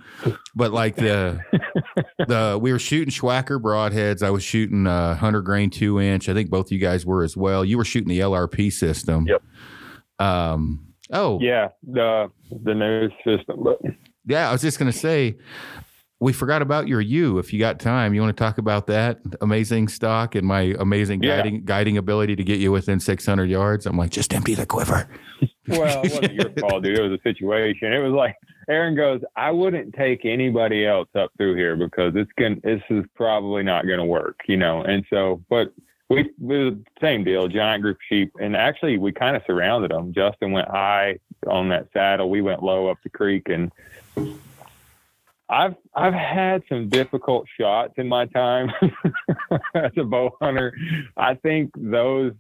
S1: but like the, the, we were shooting Schwacker broadheads. I was shooting uh, 100 grain two inch. I think both you guys were as well. You were shooting the LRP system.
S5: Yep.
S1: Um, oh,
S4: yeah. The, the news system, but
S1: yeah, I was just gonna say, we forgot about your ewe. If you got time, you want to talk about that amazing stock and my amazing
S4: Yeah.
S1: guiding guiding ability to get you within 600 yards. I'm like, just empty the quiver.
S4: well, it wasn't your fault, dude. It was a situation. It was like Aaron goes, I wouldn't take anybody else up through here because it's going this is probably not going to work, you know? And so, but we, the same deal, giant group of sheep. And actually we kind of surrounded them. Justin went high on that saddle. We went low up the creek and I've, I've had some difficult shots in my time as a bow hunter. I think those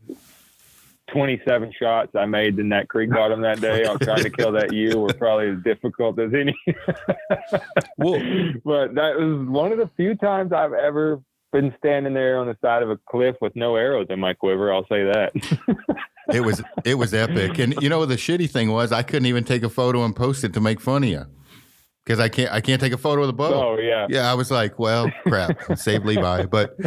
S4: 27 shots I made in that creek bottom that day on trying to kill that ewe were probably as difficult as any.
S1: Well,
S4: but that was one of the few times I've ever been standing there on the side of a cliff with no arrows in my quiver. I'll say that.
S1: it was it was epic. And you know the shitty thing was I couldn't even take a photo and post it to make fun of you because I can't I can't take a photo of the bow.
S4: oh yeah.
S1: Yeah, I was like, well, crap, save Levi. But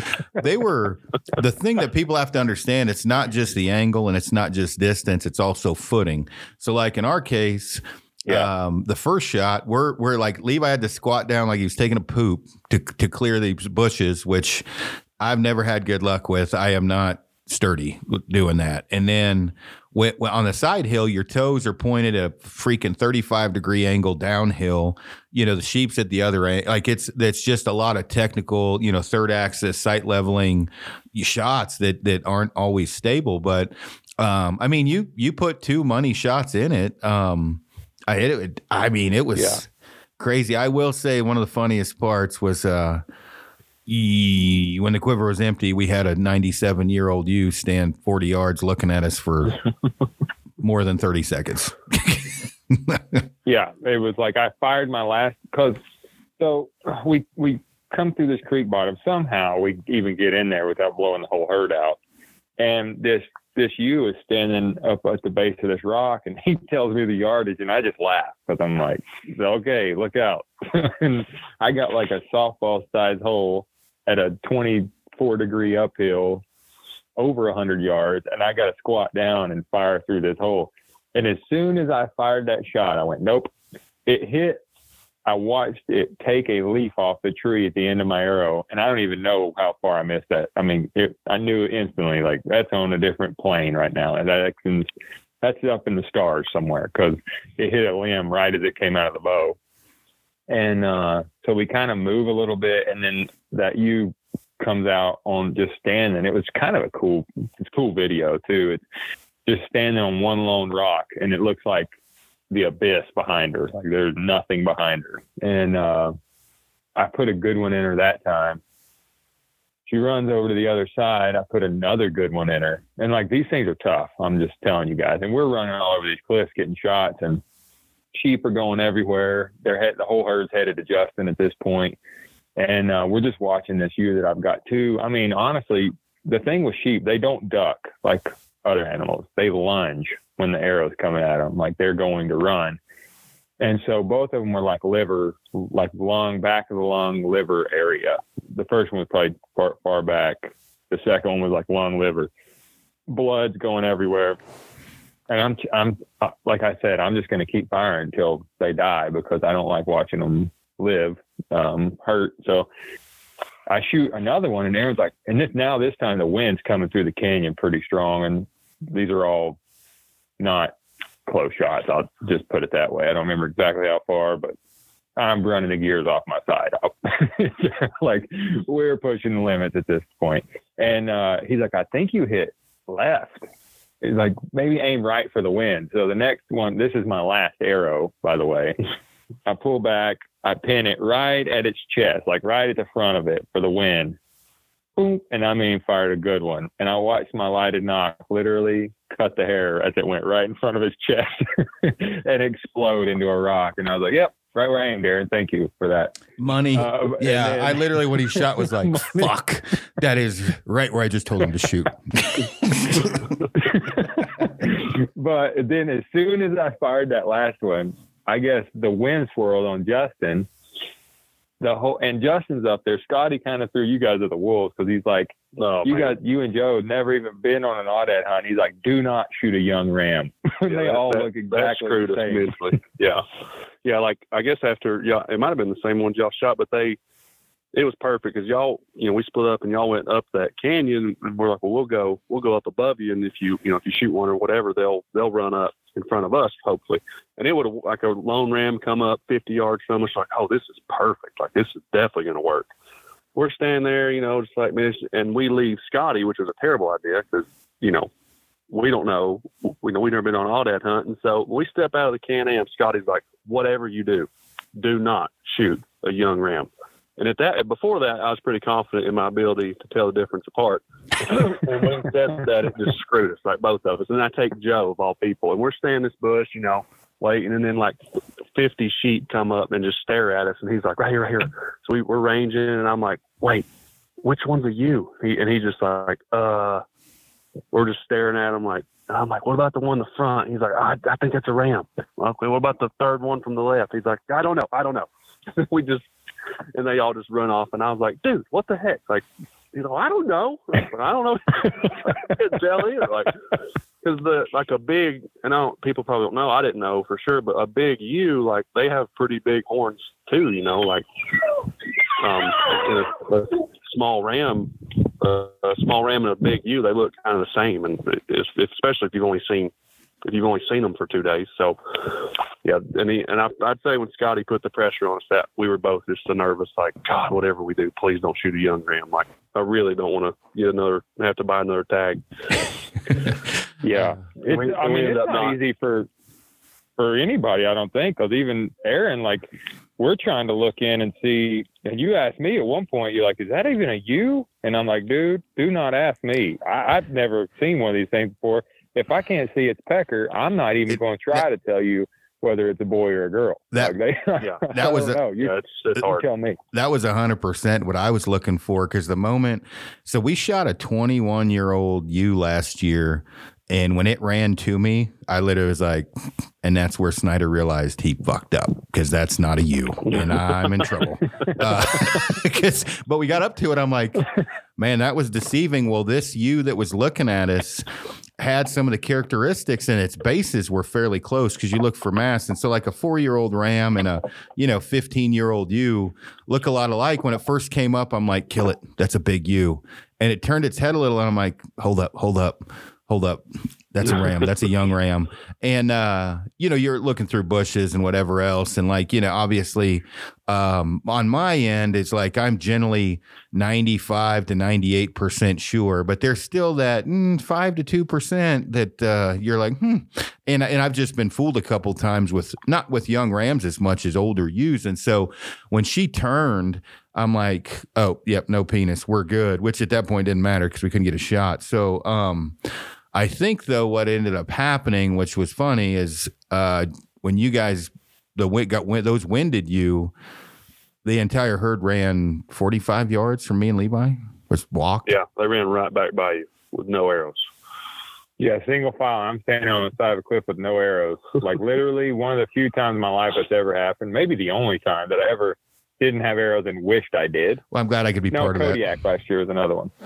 S1: they were the thing that people have to understand. It's not just the angle and it's not just distance. It's also footing. So, like in our case,
S4: Yeah.
S1: um, the first shot, we're we're like Levi had to squat down like he was taking a poop to to clear these bushes, which I've never had good luck with. I am not sturdy doing that. And then when, when on the side hill, your toes are pointed at a freaking 35 degree angle downhill. You know, the sheep's at the other end. Like it's, that's just a lot of technical, you know, third axis sight leveling shots that, that aren't always stable. But, um, I mean, you, you put two money shots in it. Um, I hit it. I mean, it was
S4: Yeah.
S1: crazy. I will say one of the funniest parts was, uh, when the quiver was empty, we had a 97 year old ewe stand 40 yards looking at us for more than 30 seconds.
S4: Yeah, it was like I fired my last because so we we come through this creek bottom. Somehow we even get in there without blowing the whole herd out, and this this ewe is standing up at the base of this rock, and he tells me the yardage, and I just laugh because I'm like, okay, look out, and I got like a softball size hole at a 24 degree uphill over a hundred yards, and I got to squat down and fire through this hole. And as soon as I fired that shot, I went, nope. It hit. I watched it take a leaf off the tree at the end of my arrow, and I don't even know how far I missed that. I mean, it, I knew instantly, like that's on a different plane right now, and that can, that's up in the stars somewhere because it hit a limb right as it came out of the bow. And uh, so we kind of move a little bit, and then that ewe comes out on just standing. It was kind of a cool, it's cool video too. It's just standing on one lone rock, and it looks like the abyss behind her. Like there's nothing behind her. And uh, I put a good one in her that time. She runs over to the other side. I put another good one in her. And like these things are tough. I'm just telling you guys. And we're running all over these cliffs getting shots and sheep are going everywhere. They're head, the whole herd's headed to Justin at this point. And uh, we're just watching this ewe that I've got two. I mean, honestly, the thing with sheep, they don't duck like other animals. They lunge when the arrow's coming at them, like they're going to run. And so both of them were like liver, like lung, back of the lung, liver area. The first one was probably far, far back. The second one was like lung, liver. Blood's going everywhere. And I'm, I'm, uh, like I said, I'm just going to keep firing until they die because I don't like watching them live, um, hurt. So I shoot another one, and Aaron's like, and this now this time the wind's coming through the canyon pretty strong, and these are all not close shots. I'll just put it that way. I don't remember exactly how far, but I'm running the gears off my side. like we're pushing the limits at this point. And uh, he's like, I think you hit left. He's like, maybe aim right for the wind. So the next one, this is my last arrow, by the way. I pull back, I pin it right at its chest, like right at the front of it for the wind. Boom, and I mean, fired a good one. And I watched my lighted nock literally cut the hair as it went right in front of his chest and explode into a rock. And I was like, yep, right where I am, Darren. Thank you for that.
S1: Money.
S4: Uh,
S1: yeah,
S4: and
S1: I literally, what he shot was like, fuck. That is right where I just told him to shoot.
S4: but then as soon as I fired that last one, I guess the wind swirled on Justin. The whole and Justin's up there. Scotty kind of threw you guys at the wolves because he's like,
S5: Oh,
S4: you
S5: man.
S4: guys, you and Joe never even been on an aoudad hunt. He's like, do not shoot a young ram.
S5: Yeah,
S4: they
S5: that-
S4: all
S5: that-
S4: look exactly
S5: screwed
S4: the same.
S5: immensely. yeah, yeah. Like I guess after yeah, it might have been the same ones y'all shot, but they it was perfect because y'all you know we split up and y'all went up that canyon and we're like, well, we'll go we'll go up above you, and if you you know if you shoot one or whatever, they'll they'll run up in front of us hopefully. And it would have like a lone ram come up 50 yards from us, like, oh, this is perfect. Like this is definitely going to work. We're standing there, you know, just like it's- and we leave Scotty, which was a terrible idea because you know we don't know. We know we've never been on aoudad hunt. And so we step out of the Can Am, Scotty's like, whatever you do, do not shoot a young ram. And at that, before that, I was pretty confident in my ability to tell the difference apart. and when he said that, it just screwed us, like both of us. And I take Joe of all people, and we're standing in this bush, you know, waiting, and then like 50 sheep come up and just stare at us, and he's like, right here, right here. So we, we're ranging, and I'm like, wait, which one's are you? He, and he's just like, uh, we're just staring at him like, I'm like, what about the one in the front? He's like, I, I think it's a ram. Okay, what about the third one from the left? He's like, I don't know, I don't know. we just, and they all just run off, and I was like, dude, what the heck? Like, you know, I don't know, I don't know. I can't. Like, because the like a big, and I don't, people probably don't know. I didn't know for sure, but a big ewe, like they have pretty big horns too. You know, like um, a, a small ram, uh, a small ram and a big ewe, they look kind of the same, and it's, especially if you've only seen you've only seen them for two days. So, yeah, and he, and I, I'd say when Scotty put the pressure on us, that we were both just so nervous, like God, whatever we do, please don't shoot a young ram. Like I really don't want to get another, have to buy another tag.
S4: Yeah, it's,
S5: we-
S4: I mean, it's not
S5: not-
S4: easy for for anybody. I don't think because even Aaron, like, we're trying to look in and see. And you asked me at one point, ewe're like, "Is that even a you?" And I'm like, "Dude, do not ask me. I, I've never seen one of these things before. If I can't see its pecker, I'm not even going to try to tell you whether it's a boy or a girl.
S1: That-
S4: like they,
S5: Yeah.
S1: That was
S4: don't
S1: a-
S4: know. You,
S5: Yeah, it's, it's hard.
S4: tell me.
S1: That was 100% what I was looking for because the moment, so we shot a 21 year old ewe last year and when it ran to me, I literally was like, and that's where Snyder realized he fucked up because that's not a ewe, and I'm in trouble. Uh, 'cause- but we got up to it. I'm like, man, that was deceiving. Well, this ewe that was looking at us had some of the characteristics and its bases were fairly close because you look for mass. And so like a four year old ram and a, you know, 15 year old ewe look a lot alike. When it first came up, I'm like, kill it. That's a big ewe. And it turned its head a little and I'm like, hold up, hold up, hold up. That's a ram. That's a young ram. And uh, you know, you're looking through bushes and whatever else. And like, you know, obviously, um, on my end, it's like I'm generally 95 to 98 percent sure, but there's still that mm, five to two percent that uh, you're like, hmm. And and I've just been fooled a couple times with not with young rams as much as older ewes. And so when she turned, I'm like, oh, yep, no penis, we're good. Which at that point didn't matter because we couldn't get a shot. So um, I think though what ended up happening, which was funny, is uh, when you guys the wind got wind, those winded you, the entire herd ran 45 yards from me and Levi. Was walked.
S5: Yeah, they ran right back by you with no arrows.
S4: Yeah, single file. I'm standing on the side of a cliff with no arrows. Like literally one of the few times in my life that's ever happened. Maybe the only time that I ever didn't have arrows and wished I did.
S1: Well, I'm glad I could be
S4: No,
S1: part of that.
S4: Kodiak last year was another one.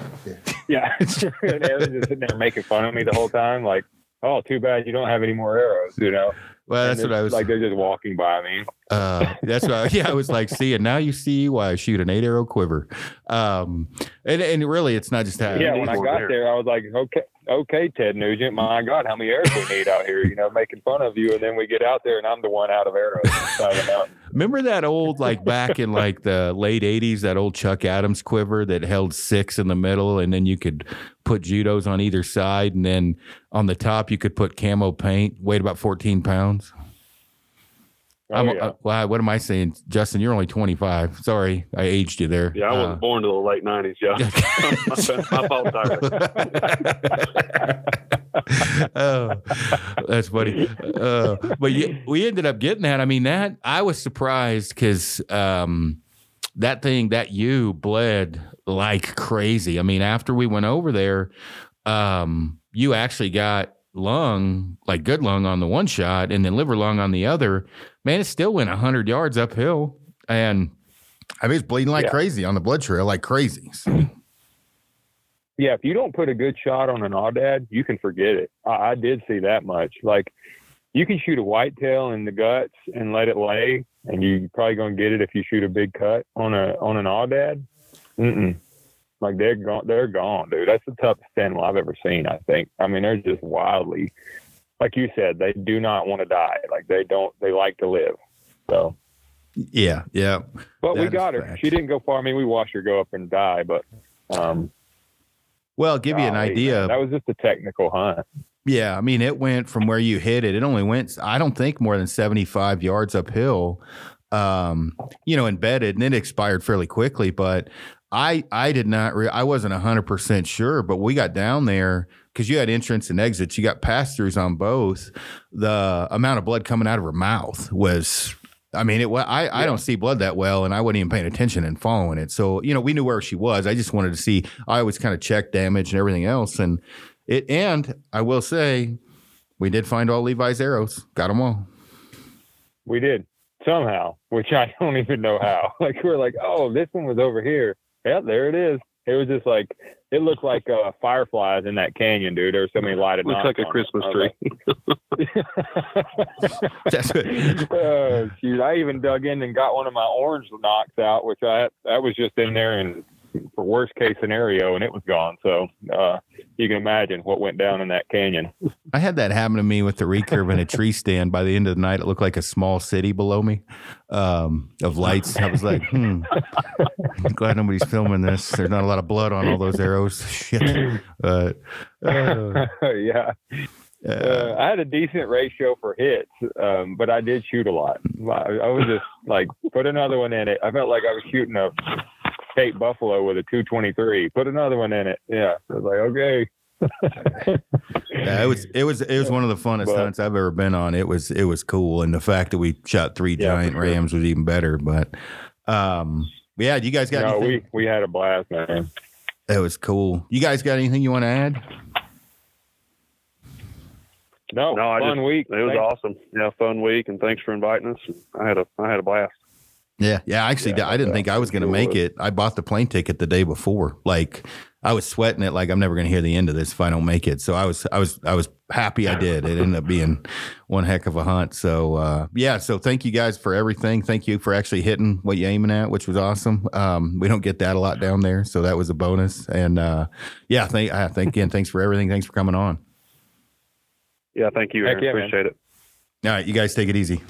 S4: Yeah. and they was just sitting there making fun of me the whole time. Like, oh, too bad you don't have any more arrows, you know?
S1: Well, that's what I was
S4: like. They're just walking by me.
S1: Uh, that's why, yeah, I was like, see, and now you see why I shoot an eight arrow quiver. Um, and, and really, it's not just that.
S4: yeah, when I got
S5: there.
S4: there, I was like, okay, okay, Ted Nugent, my God, how many arrows we need out here? You know, making fun of you, and then we get out there, and I'm the one out of arrows.
S1: Remember that old, like back in like the late 80s, that old Chuck Adams quiver that held six in the middle, and then you could put judos on either side, and then on the top, you could put camo paint, weighed about 14 pounds.
S4: Oh, yeah.
S1: uh, what am I saying? Justin, ewe're only 25. Sorry, I aged you there.
S5: Yeah, I wasn't
S1: Uh,
S5: born to the late nineties. Yeah, my, fault
S1: oh, that's funny. Uh, but yeah, we ended up getting that. I mean, that I was surprised because um, that thing, that you bled like crazy. I mean, after we went over there, um, you actually got lung, like good lung on the one shot, and then liver lung on the other. Man, it still went 100 yards uphill. And I mean, it's bleeding like
S4: Yeah.
S1: crazy on the blood trail, like crazy.
S4: Yeah, if you don't put a good shot on an aoudad, you can forget it. I, I did see that much. Like, you can shoot a whitetail in the guts and let it lay, and you're probably gonna get it if you shoot a big cut on a on an aoudad. Mm-mm. Like they're gone, they're gone, dude. That's the toughest animal I've ever seen. I think. I mean, they're just wildly, like you said, they do not want to die. Like they don't, they like to live. So,
S1: yeah, yeah.
S4: but we got her.
S1: fact.
S4: She didn't go far. I mean, we watched her go up and die, but um,
S1: Well, give you an idea.
S4: that was just a technical hunt.
S1: Yeah, I mean, it went from where you hit it. It only went, I don't think, more than seventy-five yards uphill. Um, you know, embedded, and it expired fairly quickly. But I, I did not, re- I wasn't hundred percent sure. But we got down there because you had entrance and exits. You got pass throughs on both. The amount of blood coming out of her mouth was. I mean, it. I I don't see blood that well, and I wasn't even paying attention and following it. So you know, we knew where she was. I just wanted to see. I always kind of check damage and everything else, and it. And I will say, we did find all Levi's arrows. Got them all.
S4: We did somehow, which I don't even know how. Like we're like, oh, this one was over here. Yeah, there it is. It was just like it looked like uh, fireflies in that canyon, dude. There were so many lighted.
S5: Looks
S4: knots
S5: like a
S4: on it.
S5: Christmas tree.
S4: like-
S1: That's what,
S4: oh, shoot! I even dug in and got one of my orange nocks out, which I that was just in there and for worst case scenario, and it was gone. So uh, you can imagine what went down in that canyon.
S1: I had that happen to me with the recurve in a tree stand. By the end of the night, it looked like a small city below me um, of lights. I was like, hmm, I'm glad nobody's filming this. There's not a lot of blood on all those arrows. Shit. Uh,
S4: yeah.
S1: uh,
S4: Uh, I had a decent ratio for hits, um, but I did shoot a lot. I, I was just like, put another one in it. I felt like I was shooting a Cape Buffalo with a 223. Put another one in it. Yeah. I was like, okay.
S1: yeah, it was it was it was one of the funnest
S4: But-
S1: hunts I've ever been on. It was it was cool, and the fact that we shot three
S4: Yeah, for
S1: giant
S4: sure.
S1: rams was even better. But um, yeah, you guys got
S4: no,
S1: anything?
S4: we, we had a blast, man.
S1: That was cool. You guys got anything you want to add?
S4: No,
S5: No, I
S4: fun
S5: just-
S4: week.
S5: It was
S4: Thanks.
S5: awesome. Yeah, fun week, and thanks for inviting us. I had a I had a blast.
S1: Yeah, yeah. Actually,
S4: Yeah,
S1: I didn't
S4: yeah,
S1: think I was going to
S4: sure
S1: make
S4: was.
S1: it. I bought the plane ticket the day before. Like I was sweating it. Like I'm never going to hear the end of this if I don't make it. So I was, I was, I was happy I did. It ended up being one heck of a hunt. So uh, yeah. So thank you guys for everything. Thank you for actually hitting what you're aiming at, which was awesome. Um, we don't get that a lot down there, so that was a bonus. And uh, yeah, thank, uh, thank again. Thanks for everything. Thanks for coming on.
S5: Yeah, thank you, Aaron.
S4: yeah, man.
S5: Appreciate it.
S1: All right, you guys take it easy.